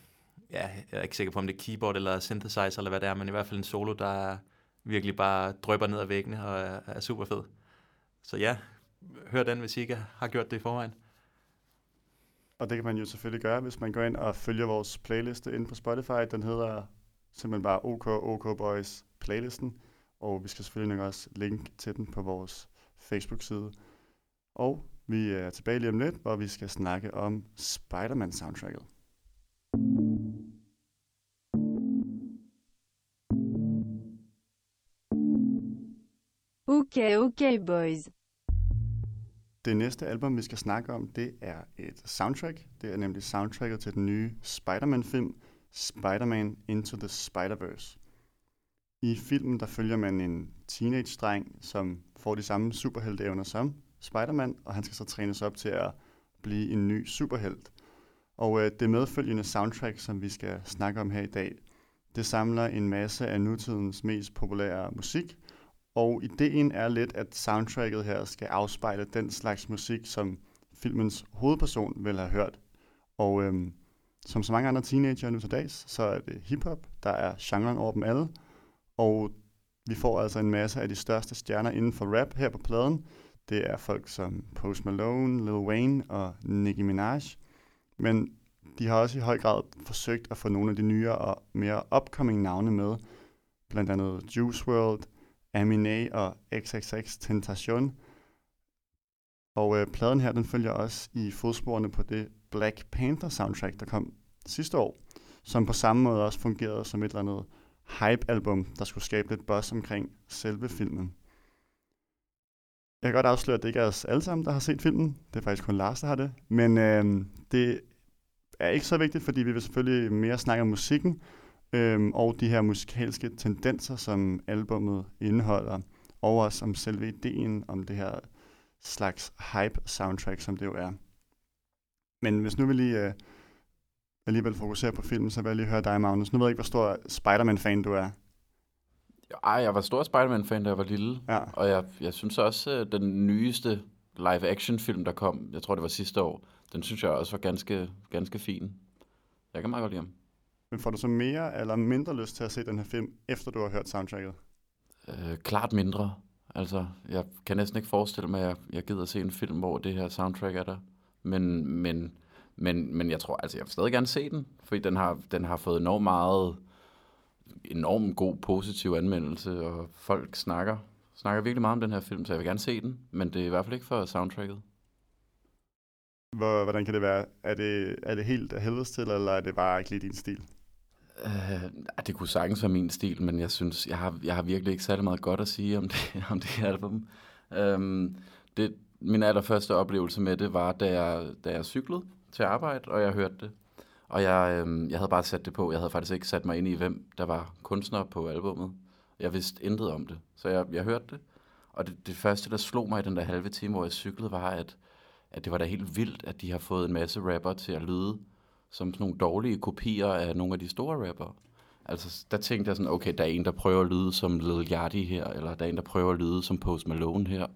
ja, jeg er ikke sikker på, om det er keyboard eller synthesizer, eller hvad det er, men i hvert fald en solo, der virkelig bare drøber ned ad væggene og er, er super fed. Så ja, hør den, hvis I ikke har gjort det i forvejen. Og det kan man jo selvfølgelig gøre, hvis man går ind og følger vores playliste inde på Spotify. Den hedder simpelthen bare OK OK Boys playlisten. Og vi skal selvfølgelig nok også linke til den på vores Facebook-side. Og vi er tilbage lige om lidt, hvor vi skal snakke om Spider-Man soundtracket. Okay, okay, boys. Det næste album, vi skal snakke om, det er et soundtrack. Det er nemlig soundtracket til den nye Spider-Man-film, Spider-Man Into the Spider-Verse. I filmen, der følger man en teenage-dreng, som får de samme superhelteevner som Spider-Man, og han skal så trænes op til at blive en ny superhelt. Og øh, det medfølgende soundtrack, som vi skal snakke om her i dag, det samler en masse af nutidens mest populære musik, og ideen er lidt, at soundtracket her skal afspejle den slags musik, som filmens hovedperson vil have hørt. Og øhm, som så mange andre teenager nu til dags, så er det hiphop, der er genren over dem alle. Og vi får altså en masse af de største stjerner inden for rap her på pladen. Det er folk som Post Malone, Lil Wayne og Nicki Minaj. Men de har også i høj grad forsøgt at få nogle af de nyere og mere upcoming navne med. Blandt andet Juice WRLD, Aminé og XXX Tentation. Og øh, pladen her, den følger også i fodsporene på det Black Panther soundtrack, der kom sidste år, som på samme måde også fungerede som et eller andet hype-album, der skulle skabe lidt buzz omkring selve filmen. Jeg kan godt afsløre, at det ikke er os alle sammen, der har set filmen. Det er faktisk kun Lars, der har det. Men øh, det er ikke så vigtigt, fordi vi vil selvfølgelig mere snakke om musikken, øh, og de her musikalske tendenser, som albummet indeholder, og også om selve ideen om det her slags hype-soundtrack, som det jo er. Men hvis nu vi lige øh, alligevel fokuserer på filmen, så vil jeg lige høre dig, Magnus. Nu ved jeg ikke, hvor stor Spider-Man-fan du er. Ej, jeg var stor Spider-Man-fan, da jeg var lille. Ja. Og jeg, jeg synes også, at den nyeste live-action-film, der kom, jeg tror, det var sidste år, den synes jeg også var ganske, ganske fin. Jeg kan meget godt lide ham. Men får du så mere eller mindre lyst til at se den her film, efter du har hørt soundtracket? Øh, klart mindre. Altså, jeg kan næsten ikke forestille mig, at jeg, jeg gider se en film, hvor det her soundtrack er der. Men, men, men, men jeg tror, altså, jeg vil stadig gerne se den, fordi den har, den har fået enormt meget, enormt god positiv anmeldelse, og folk snakker, snakker virkelig meget om den her film, så jeg vil gerne se den, men det er i hvert fald ikke for soundtracket. Hvor, hvordan kan det være? Er det, er det helt af helvedes til, eller er det bare ikke lige din stil? Uh, det kunne sagtens være min stil, men jeg synes, jeg har, jeg har virkelig ikke særlig meget godt at sige om [laughs] det, om det her album. Um, det, min allerførste oplevelse med det var, da jeg, da jeg cyklede til arbejde, og jeg hørte det. Og jeg, øhm, jeg havde bare sat det på. Jeg havde faktisk ikke sat mig ind i, hvem der var kunstner på albummet. Jeg vidste intet om det, så jeg, jeg hørte det. Og det, det første, der slog mig i den der halve time, hvor jeg cyklede, var, at, at det var da helt vildt, at de har fået en masse rapper til at lyde som sådan nogle dårlige kopier af nogle af de store rapper. Altså, der tænkte jeg sådan, okay, der er en, der prøver at lyde som Lil Yachty her, eller der er en, der prøver at lyde som Post Malone her.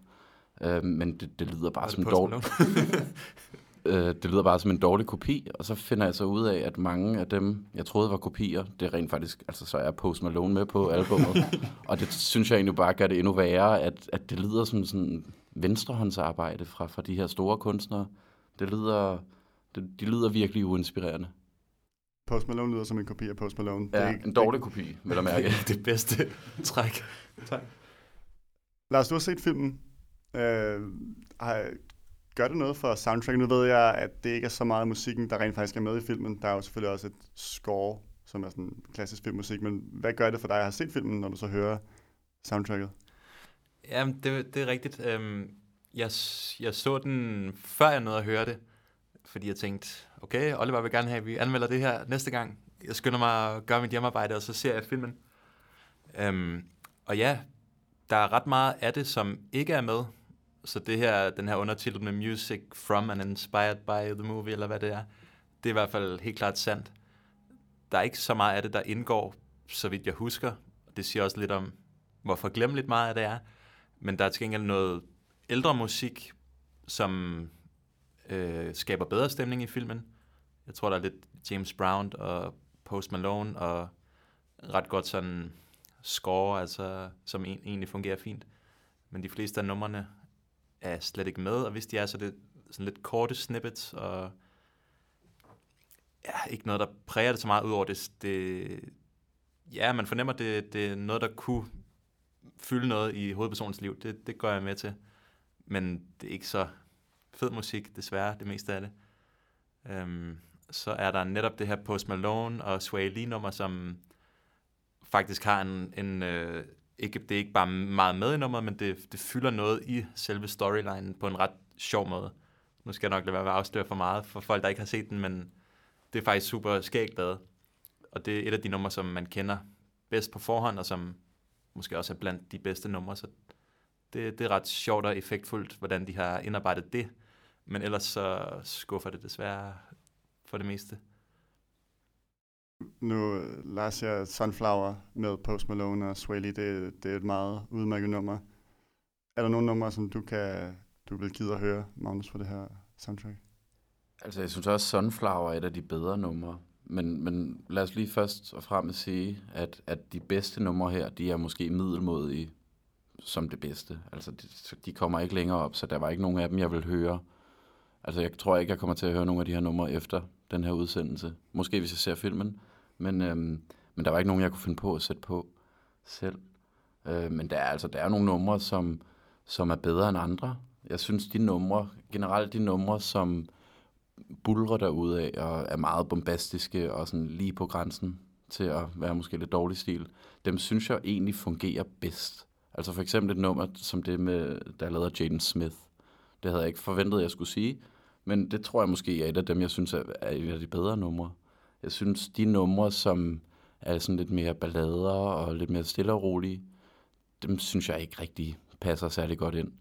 Øh, men det, det lyder bare det som dårligt. [laughs] øh, det lyder bare som en dårlig kopi, og så finder jeg så ud af, at mange af dem, jeg troede var kopier, det er rent faktisk, altså så er Post Malone med på albumet, [laughs] og det synes jeg egentlig bare gør det endnu værre, at, at det lyder som sådan venstrehåndsarbejde fra, fra de her store kunstnere. Det lyder, det, de lyder virkelig uinspirerende. Post Malone lyder som en kopi af Post Malone. Det er Ja, ikke- en dårlig kopi, vil jeg mærke. det bedste træk. Lars, du har set filmen. Øh, gør det noget for soundtrack? Nu ved jeg, at det ikke er så meget musikken, der rent faktisk er med i filmen. Der er jo selvfølgelig også et score, som er sådan klassisk filmmusik. Men hvad gør det for dig at have set filmen, når du så hører soundtracket? Jamen, det, det er rigtigt. Øhm, jeg, jeg så den, før jeg nåede at høre det, fordi jeg tænkte, okay, Oliver vil gerne have, at vi anmelder det her næste gang. Jeg skynder mig at gøre mit hjemmearbejde, og så ser jeg filmen. Øhm, og ja, der er ret meget af det, som ikke er med. Så det her, den her undertitel med Music from and Inspired by the Movie, eller hvad det er, det er i hvert fald helt klart sandt. Der er ikke så meget af det, der indgår, så vidt jeg husker. Det siger også lidt om, hvor forglemmeligt meget af det er. Men der er til gengæld noget ældre musik, som øh, skaber bedre stemning i filmen. Jeg tror, der er lidt James Brown og Post Malone og ret godt sådan score, altså, som en, egentlig fungerer fint. Men de fleste af numrene er slet ikke med, og hvis de er, så er det sådan lidt korte snippets, og ja, ikke noget, der præger det så meget ud over det. det ja, man fornemmer, det, det er noget, der kunne fylde noget i hovedpersonens liv. Det, det går jeg med til. Men det er ikke så fed musik, desværre, det meste af det. Øhm, så er der netop det her Post Malone og Sway Lee nummer, som faktisk har en, en øh, ikke, det er ikke bare meget med i nummeret, men det, det fylder noget i selve storylinen på en ret sjov måde. Nu skal jeg nok lade være med at afsløre for meget for folk, der ikke har set den, men det er faktisk super skægt lavet. Og det er et af de numre, som man kender bedst på forhånd, og som måske også er blandt de bedste numre, så det, det er ret sjovt og effektfuldt, hvordan de har indarbejdet det. Men ellers så skuffer det desværre for det meste. Nu øh, Lars jeg Sunflower med Post Malone og Sway Lee. Det, det er et meget udmærket nummer. Er der nogle numre, som du kan du vil gide at høre, Magnus, for det her soundtrack? Altså, jeg synes også, Sunflower er et af de bedre numre. Men, men lad os lige først og fremmest sige, at, at de bedste numre her, de er måske middelmodige som det bedste. Altså, de, de kommer ikke længere op, så der var ikke nogen af dem, jeg vil høre. Altså, jeg tror ikke, jeg kommer til at høre nogle af de her numre efter den her udsendelse. Måske hvis jeg ser filmen. Men, øhm, men der var ikke nogen, jeg kunne finde på at sætte på selv. Øh, men der er altså der er nogle numre, som, som er bedre end andre. Jeg synes, de numre, generelt de numre, som bulrer derude af og er meget bombastiske og sådan lige på grænsen til at være måske lidt dårlig stil, dem synes jeg egentlig fungerer bedst. Altså for eksempel et nummer som det med, der er lavet af Jaden Smith. Det havde jeg ikke forventet, jeg skulle sige, men det tror jeg måske er et af dem, jeg synes er, er et af de bedre numre. Jeg synes, de numre, som er sådan lidt mere ballader og lidt mere stille og rolige, dem synes jeg ikke rigtig passer særlig godt ind.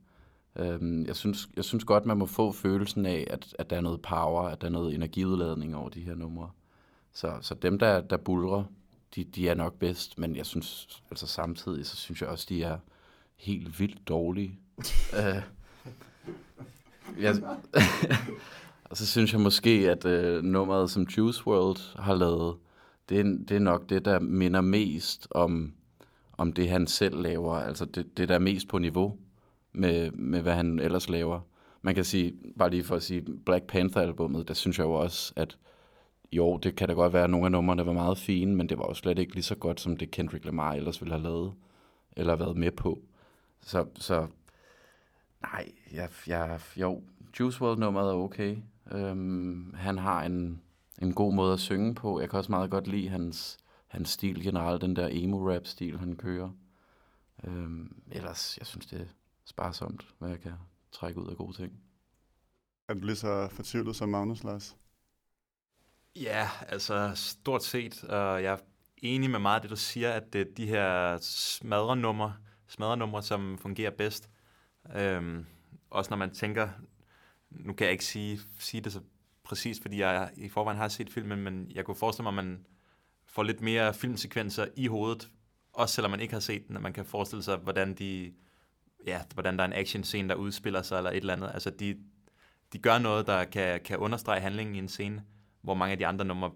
Øhm, jeg, synes, jeg synes godt, man må få følelsen af, at, at der er noget power, at der er noget energiudladning over de her numre. Så, så dem, der, der bulrer, de, de er nok bedst, men jeg synes, altså samtidig, så synes jeg også, de er helt vildt dårlige. [laughs] øh, jeg, [laughs] og så synes jeg måske, at øh, nummeret, som Juice World har lavet, det er, det er nok det, der minder mest om, om det, han selv laver. Altså det, det der er mest på niveau med, med, hvad han ellers laver. Man kan sige, bare lige for at sige, Black Panther-albummet, der synes jeg jo også, at jo, det kan da godt være, at nogle af numrene var meget fine, men det var jo slet ikke lige så godt, som det Kendrick Lamar ellers ville have lavet, eller været med på. Så, så nej, jeg, jeg, jo, Juice WRLD-nummeret er okay. Øhm, han har en, en god måde at synge på. Jeg kan også meget godt lide hans, hans stil generelt, den der emo-rap-stil, han kører. Øhm, ellers, jeg synes, det er sparsomt, hvad jeg kan trække ud af gode ting. Er du lige så fortvivlet som Magnus, Lars? Ja, altså stort set, og jeg er enig med meget af det, du siger, at det er de her smadrenumre, smadrenumre som fungerer bedst. Øhm, også når man tænker, nu kan jeg ikke sige, sige det så præcis, fordi jeg i forvejen har set filmen, men jeg kunne forestille mig, at man får lidt mere filmsekvenser i hovedet, også selvom man ikke har set den, at man kan forestille sig, hvordan de, ja, hvordan der er en action scene, der udspiller sig, eller et eller andet. Altså, de, de gør noget, der kan, kan understrege handlingen i en scene, hvor mange af de andre numre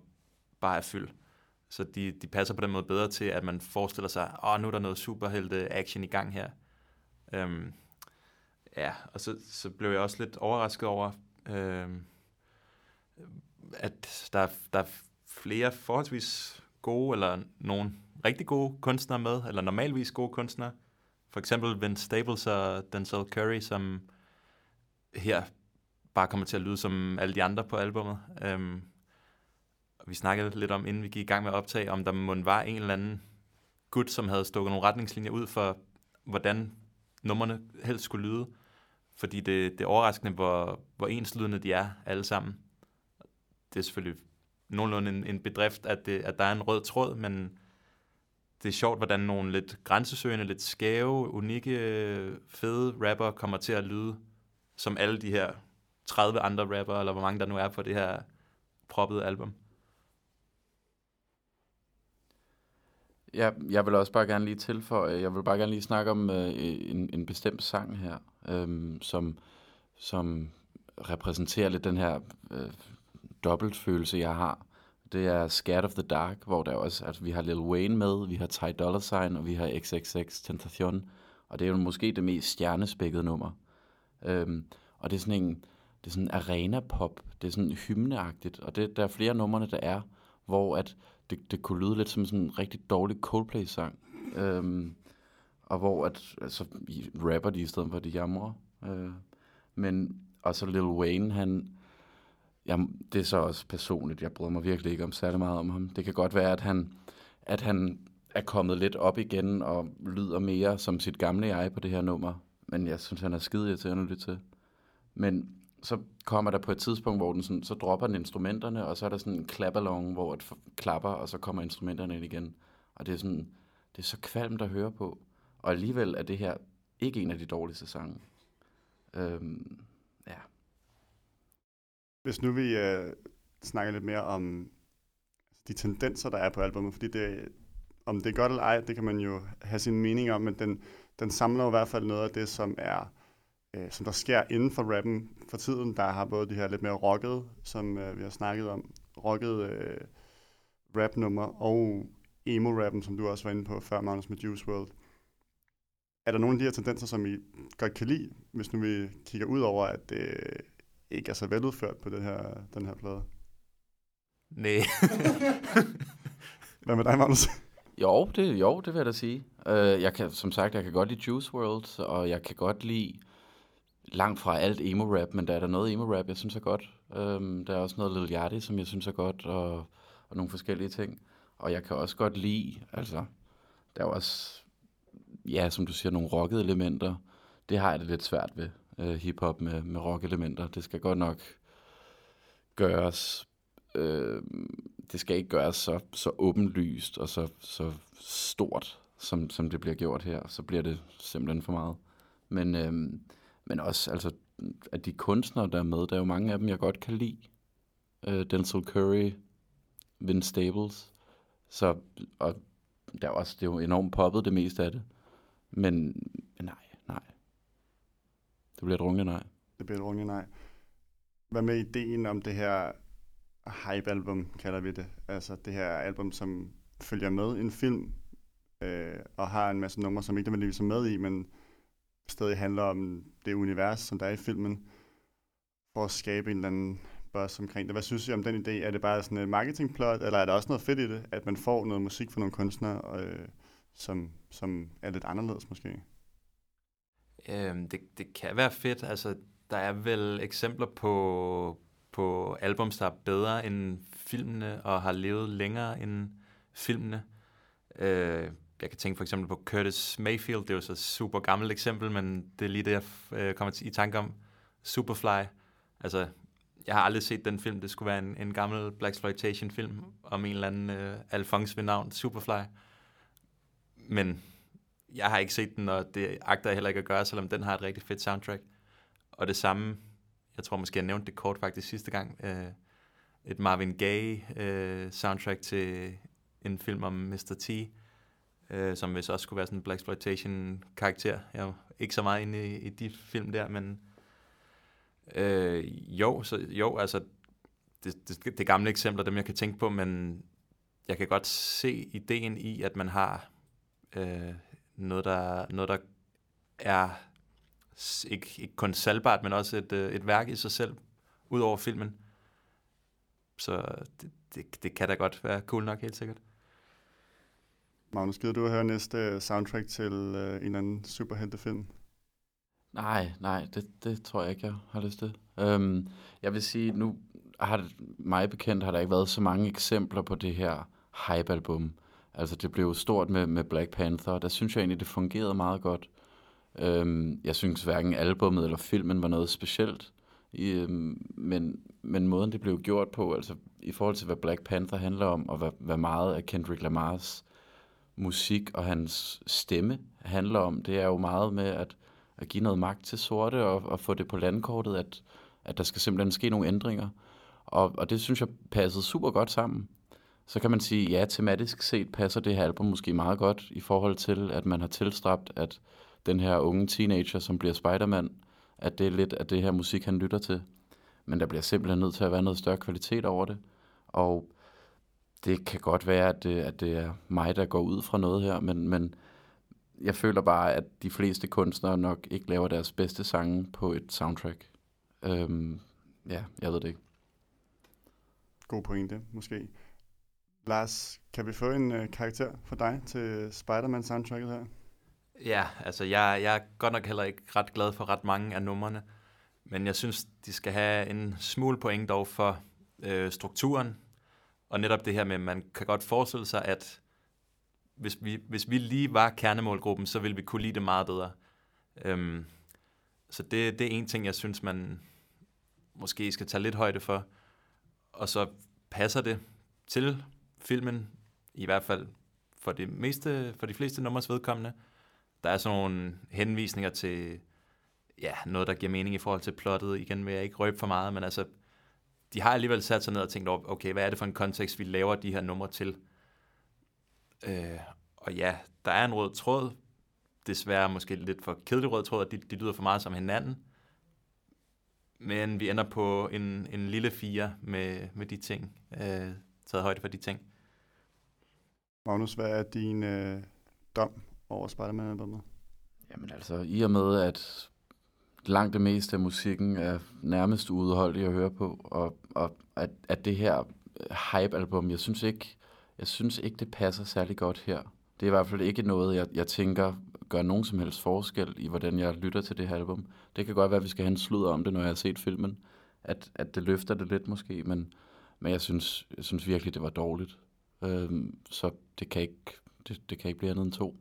bare er fyldt. Så de, de passer på den måde bedre til, at man forestiller sig, åh, oh, nu er der noget superhelte action i gang her. Øhm, ja, og så, så blev jeg også lidt overrasket over, øh, at der, der er flere forholdsvis gode, eller nogle rigtig gode kunstnere med, eller normalvis gode kunstnere. For eksempel Vince Staples og Denzel Curry, som her bare kommer til at lyde som alle de andre på albummet. Øhm, vi snakkede lidt om, inden vi gik i gang med at optage, om der må var en eller anden gut, som havde stukket nogle retningslinjer ud for, hvordan nummerne helst skulle lyde. Fordi det, det er overraskende, hvor, hvor enslydende de er alle sammen. Det er selvfølgelig nogenlunde en, en bedrift, at, det, at der er en rød tråd, men det er sjovt, hvordan nogle lidt grænsesøgende, lidt skæve, unikke, fede rapper kommer til at lyde som alle de her 30 andre rapper, eller hvor mange der nu er på det her proppede album. Ja, jeg vil også bare gerne lige tilføje, jeg vil bare gerne lige snakke om øh, en, en bestemt sang her, øh, som, som repræsenterer lidt den her øh, dobbeltfølelse, jeg har. Det er Scared of the Dark, hvor der også, altså vi har Lil Wayne med, vi har Ty Dolla Sign, og vi har XXX Tentacion, og det er jo måske det mest stjernespækkede nummer. Øhm, og det er sådan en, det er sådan arena-pop, det er sådan hymneagtigt, og det, der er flere numre, der er, hvor at det, det kunne lyde lidt som sådan en rigtig dårlig Coldplay-sang. Øhm, og hvor at, altså, rapper de i stedet for, at de jamrer. Øh, men, og så Lil Wayne, han, jamen, det er så også personligt, jeg bryder mig virkelig ikke om særlig meget om ham. Det kan godt være, at han, at han er kommet lidt op igen og lyder mere som sit gamle jeg på det her nummer. Men jeg synes, han er skide irriterende lytte til. Men så kommer der på et tidspunkt, hvor den sådan, så dropper den instrumenterne, og så er der sådan en clap-along, hvor det klapper, og så kommer instrumenterne ind igen. Og det er sådan, det er så kvalmt at høre på. Og alligevel er det her ikke en af de dårligste sange. Øhm, ja. Hvis nu vi øh, snakker lidt mere om de tendenser, der er på albumet, fordi det, om det er godt eller ej, det kan man jo have sin mening om, men den, den samler i hvert fald noget af det, som er øh, som der sker inden for rappen for tiden. Der har både de her lidt mere rockede, som øh, vi har snakket om, rockede øh, rapnummer, og emo-rappen, som du også var inde på før, Magnus, med Juice WRLD. Er der nogle af de her tendenser, som I godt kan lide, hvis nu vi kigger ud over, at det ikke er så veludført på den her, den her plade? Nej. [laughs] Hvad med dig, Magnus? Jo, det, jo, det vil jeg da sige. Uh, jeg kan, som sagt, jeg kan godt lide Juice WRLD, og jeg kan godt lide langt fra alt emo-rap, men der er der noget emo-rap, jeg synes er godt. Øhm, der er også noget Lil Yachty, som jeg synes er godt, og, og nogle forskellige ting. Og jeg kan også godt lide, altså, der er også, ja, som du siger, nogle rockede elementer. Det har jeg det lidt svært ved, uh, hiphop med, med rock-elementer. Det skal godt nok gøres, øh, det skal ikke gøres så, så åbenlyst og så, så stort, som, som det bliver gjort her. Så bliver det simpelthen for meget. Men, øh, men også, altså, at de kunstnere, der er med, der er jo mange af dem, jeg godt kan lide. Øh, Denzel Curry, Vince Staples. Så, og der er også, det er jo enormt poppet, det meste af det. Men, nej, nej. Det bliver et runge nej. Det bliver et runge nej. Hvad med ideen om det her hype-album, kalder vi det? Altså det her album, som følger med en film, øh, og har en masse numre, som ikke nødvendigvis er med i, men stadig handler om det univers, som der er i filmen, for at skabe en eller anden buzz omkring det. Hvad synes I om den idé? Er det bare sådan et marketingplot, eller er der også noget fedt i det, at man får noget musik fra nogle kunstnere, øh, som, som er lidt anderledes måske? Øhm, det, det kan være fedt. Altså, der er vel eksempler på, på albums, der er bedre end filmene, og har levet længere end filmene. Øh, jeg kan tænke for eksempel på Curtis Mayfield, det er jo så et super gammelt eksempel, men det er lige det, jeg øh, kommer i tanke om. Superfly. Altså, jeg har aldrig set den film. Det skulle være en, en gammel Black Exploitation film om en eller anden øh, Alphonse ved navn Superfly. Men jeg har ikke set den, og det agter jeg heller ikke at gøre, selvom den har et rigtig fedt soundtrack. Og det samme, jeg tror måske, jeg nævnte det kort faktisk sidste gang, øh, et Marvin Gaye øh, soundtrack til en film om Mr. T, øh, som hvis også skulle være sådan en Black Exploitation karakter. Jeg er ikke så meget inde i, i de film der, men Øh, jo, så, jo, altså, det, det, det gamle eksempler, dem jeg kan tænke på, men jeg kan godt se ideen i, at man har øh, noget, der, noget, der er ikke, ikke kun salgbart, men også et, øh, et værk i sig selv, ud over filmen. Så det, det, det kan da godt være cool nok, helt sikkert. Magnus, gider du at høre næste øh, soundtrack til øh, en eller anden superheltefilm? Nej, nej, det, det tror jeg ikke, jeg har lyst til. Øhm, jeg vil sige, nu har det, mig bekendt har der ikke været så mange eksempler på det her hype-album. Altså, det blev stort med, med Black Panther, der synes jeg egentlig, det fungerede meget godt. Øhm, jeg synes hverken albummet eller filmen var noget specielt, i, øhm, men, men måden det blev gjort på, altså i forhold til hvad Black Panther handler om, og hvad, hvad meget af Kendrick Lamars musik og hans stemme handler om, det er jo meget med at, at give noget magt til sorte og, og få det på landkortet, at, at der skal simpelthen ske nogle ændringer. Og, og det synes jeg passede super godt sammen. Så kan man sige, ja, tematisk set passer det her album måske meget godt i forhold til, at man har tilstræbt, at den her unge teenager, som bliver Spider-Man, at det er lidt af det her musik, han lytter til. Men der bliver simpelthen nødt til at være noget større kvalitet over det. Og det kan godt være, at det, at det er mig, der går ud fra noget her, men, men jeg føler bare, at de fleste kunstnere nok ikke laver deres bedste sange på et soundtrack. Øhm, ja, jeg ved det ikke. God pointe, måske. Lars, kan vi få en øh, karakter for dig til Spider-Man-soundtracket her? Ja, altså jeg, jeg er godt nok heller ikke ret glad for ret mange af numrene, men jeg synes, de skal have en smule point dog for øh, strukturen, og netop det her med, at man kan godt forestille sig, at hvis vi, hvis vi lige var kernemålgruppen, så ville vi kunne lide det meget bedre. Øhm, så det, det er en ting, jeg synes, man måske skal tage lidt højde for. Og så passer det til filmen, i hvert fald for, det meste, for de fleste nummers vedkommende. Der er sådan nogle henvisninger til ja, noget, der giver mening i forhold til plottet. Igen vil jeg ikke røbe for meget, men altså, de har alligevel sat sig ned og tænkt over, okay, hvad er det for en kontekst, vi laver de her numre til? Øh, og ja, der er en rød tråd. Desværre måske lidt for kedelig rød tråd, at de, de lyder for meget som hinanden. Men vi ender på en, en lille fire med, med de ting, øh, taget højde for de ting. Magnus, hvad er din øh, dom over Spider-Man-albumet? Jamen altså, i og med, at langt det meste af musikken er nærmest udholdt at høre på, og, og at, at det her hype-album, jeg synes ikke, jeg synes ikke, det passer særlig godt her. Det er i hvert fald ikke noget, jeg, jeg tænker gør nogen som helst forskel i, hvordan jeg lytter til det her album. Det kan godt være, at vi skal have en sludder om det, når jeg har set filmen. At, at det løfter det lidt måske, men, men jeg, synes, jeg synes virkelig, det var dårligt. Øhm, så det kan, ikke, det, det kan ikke blive andet end to.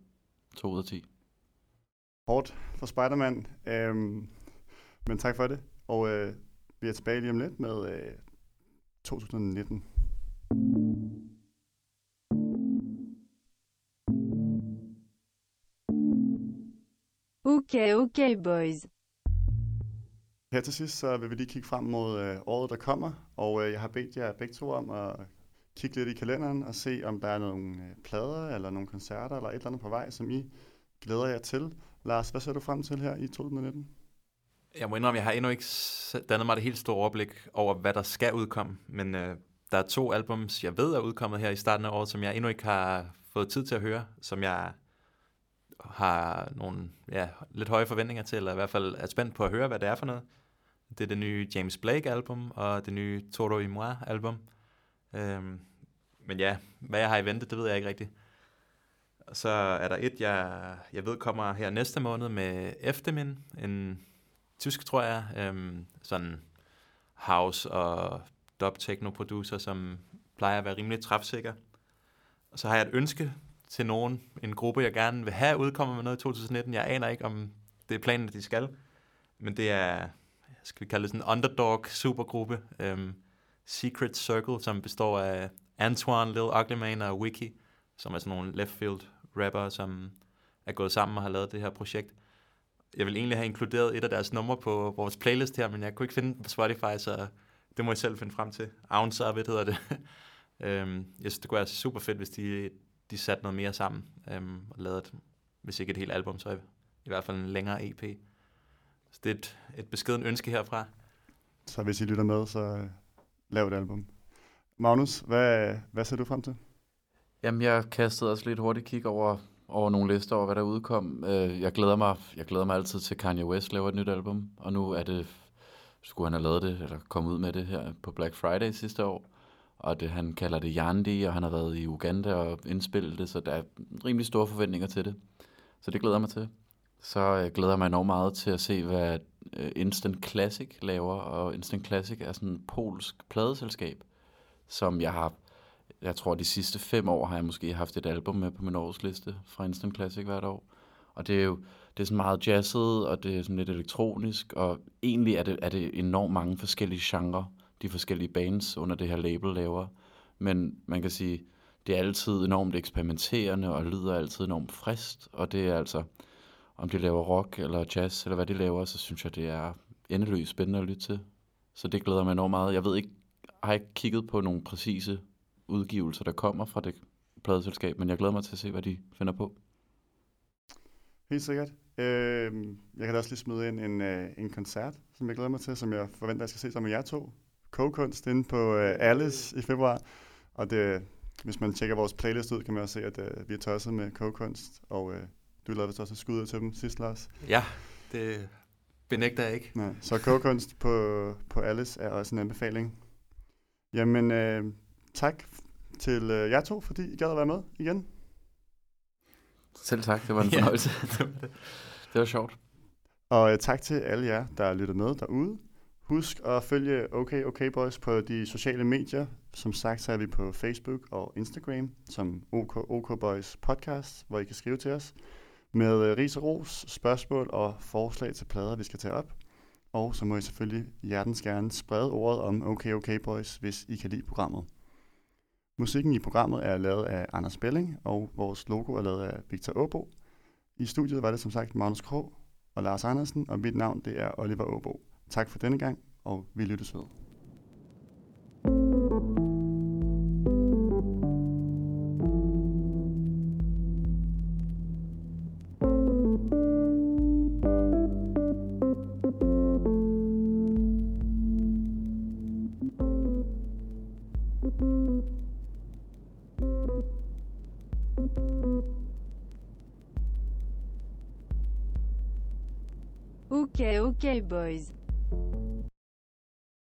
To ud af ti. Hårdt for Spider-Man. Øhm, men tak for det. Og øh, vi er tilbage lige om lidt med øh, 2019. Okay, okay, boys. Her til sidst, så vil vi lige kigge frem mod øh, året, der kommer. Og øh, jeg har bedt jer begge to om at kigge lidt i kalenderen og se, om der er nogle øh, plader eller nogle koncerter eller et eller andet på vej, som I glæder jer til. Lars, hvad ser du frem til her i 2019? Jeg må indrømme, jeg har endnu ikke dannet mig det helt store overblik over, hvad der skal udkomme. Men øh, der er to albums, jeg ved er udkommet her i starten af året, som jeg endnu ikke har fået tid til at høre, som jeg har nogle ja, lidt høje forventninger til, eller i hvert fald er spændt på at høre, hvad det er for noget. Det er det nye James Blake-album, og det nye Toro y Moi-album. Øhm, men ja, hvad jeg har i vente, det ved jeg ikke rigtigt. Så er der et, jeg, jeg ved kommer her næste måned med Eftermin, en tysk, tror jeg, øhm, sådan house og dub techno producer, som plejer at være rimelig træfsikker. Og så har jeg et ønske til nogen, en gruppe, jeg gerne vil have udkommet med noget i 2019. Jeg aner ikke, om det er planen, at de skal. Men det er, skal vi kalde det sådan en underdog supergruppe. Øhm, Secret Circle, som består af Antoine, Lil Uglyman og Wiki, som er sådan nogle left field rapper, som er gået sammen og har lavet det her projekt. Jeg vil egentlig have inkluderet et af deres numre på vores playlist her, men jeg kunne ikke finde det på Spotify, så det må jeg selv finde frem til. Ounce of it hedder det. um, [laughs] jeg synes, det kunne være super fedt, hvis de de satte noget mere sammen øhm, og lavede, et, hvis ikke et helt album, så i, i hvert fald en længere EP. Så det er et, et beskeden ønske herfra. Så hvis I lytter med, så øh, lav et album. Magnus, hvad, hvad ser du frem til? Jamen, jeg kastede også lidt hurtigt kig over, over nogle lister over, hvad der udkom. Øh, jeg, glæder mig, jeg glæder mig altid til Kanye West laver et nyt album, og nu er det, skulle han have lavet det, eller komme ud med det her på Black Friday sidste år. Og det, han kalder det Yandi, og han har været i Uganda og indspillet det, så der er rimelig store forventninger til det. Så det glæder jeg mig til. Så jeg glæder jeg mig enormt meget til at se, hvad øh, Instant Classic laver, og Instant Classic er sådan et polsk pladeselskab, som jeg har, jeg tror de sidste fem år har jeg måske haft et album med på min årsliste fra Instant Classic hvert år. Og det er jo det er sådan meget jazzet, og det er sådan lidt elektronisk, og egentlig er det, er det enormt mange forskellige genrer, de forskellige bands under det her label laver. Men man kan sige, det er altid enormt eksperimenterende, og lyder altid enormt frist, og det er altså, om de laver rock eller jazz, eller hvad de laver, så synes jeg, det er endeløst spændende at lytte til. Så det glæder mig enormt meget. Jeg ved ikke, har ikke kigget på nogle præcise udgivelser, der kommer fra det pladeselskab, men jeg glæder mig til at se, hvad de finder på. Helt sikkert. Øh, jeg kan da også lige smide ind en, øh, en koncert, som jeg glæder mig til, som jeg forventer, jeg skal se sammen med jer to. Kogekunst inde på øh, Alice i februar. Og det, hvis man tjekker vores playlist ud, kan man også se, at øh, vi er tosset med kogekunst. Og øh, du lavede vist også et skud ud til dem sidst, Lars. Ja, det benægter jeg ikke. Nej, så kogekunst på, på Alice er også en anbefaling. Jamen, øh, tak til øh, jer to, fordi I gad at være med igen. Selv tak, det var en Ja. fornøjelse. [laughs] det var sjovt. Og øh, tak til alle jer, der lytter med derude. Husk at følge OK OK Boys på de sociale medier. Som sagt, så er vi på Facebook og Instagram som OK OK Boys Podcast, hvor I kan skrive til os med øh, ris og ros, spørgsmål og forslag til plader, vi skal tage op. Og så må I selvfølgelig hjertens gerne sprede ordet om OK OK Boys, hvis I kan lide programmet. Musikken i programmet er lavet af Anders Belling, og vores logo er lavet af Victor Åbo. I studiet var det som sagt Magnus Krog og Lars Andersen, og mit navn det er Oliver Åbo. Tak for denne gang, og vi lyttes ved. Boys.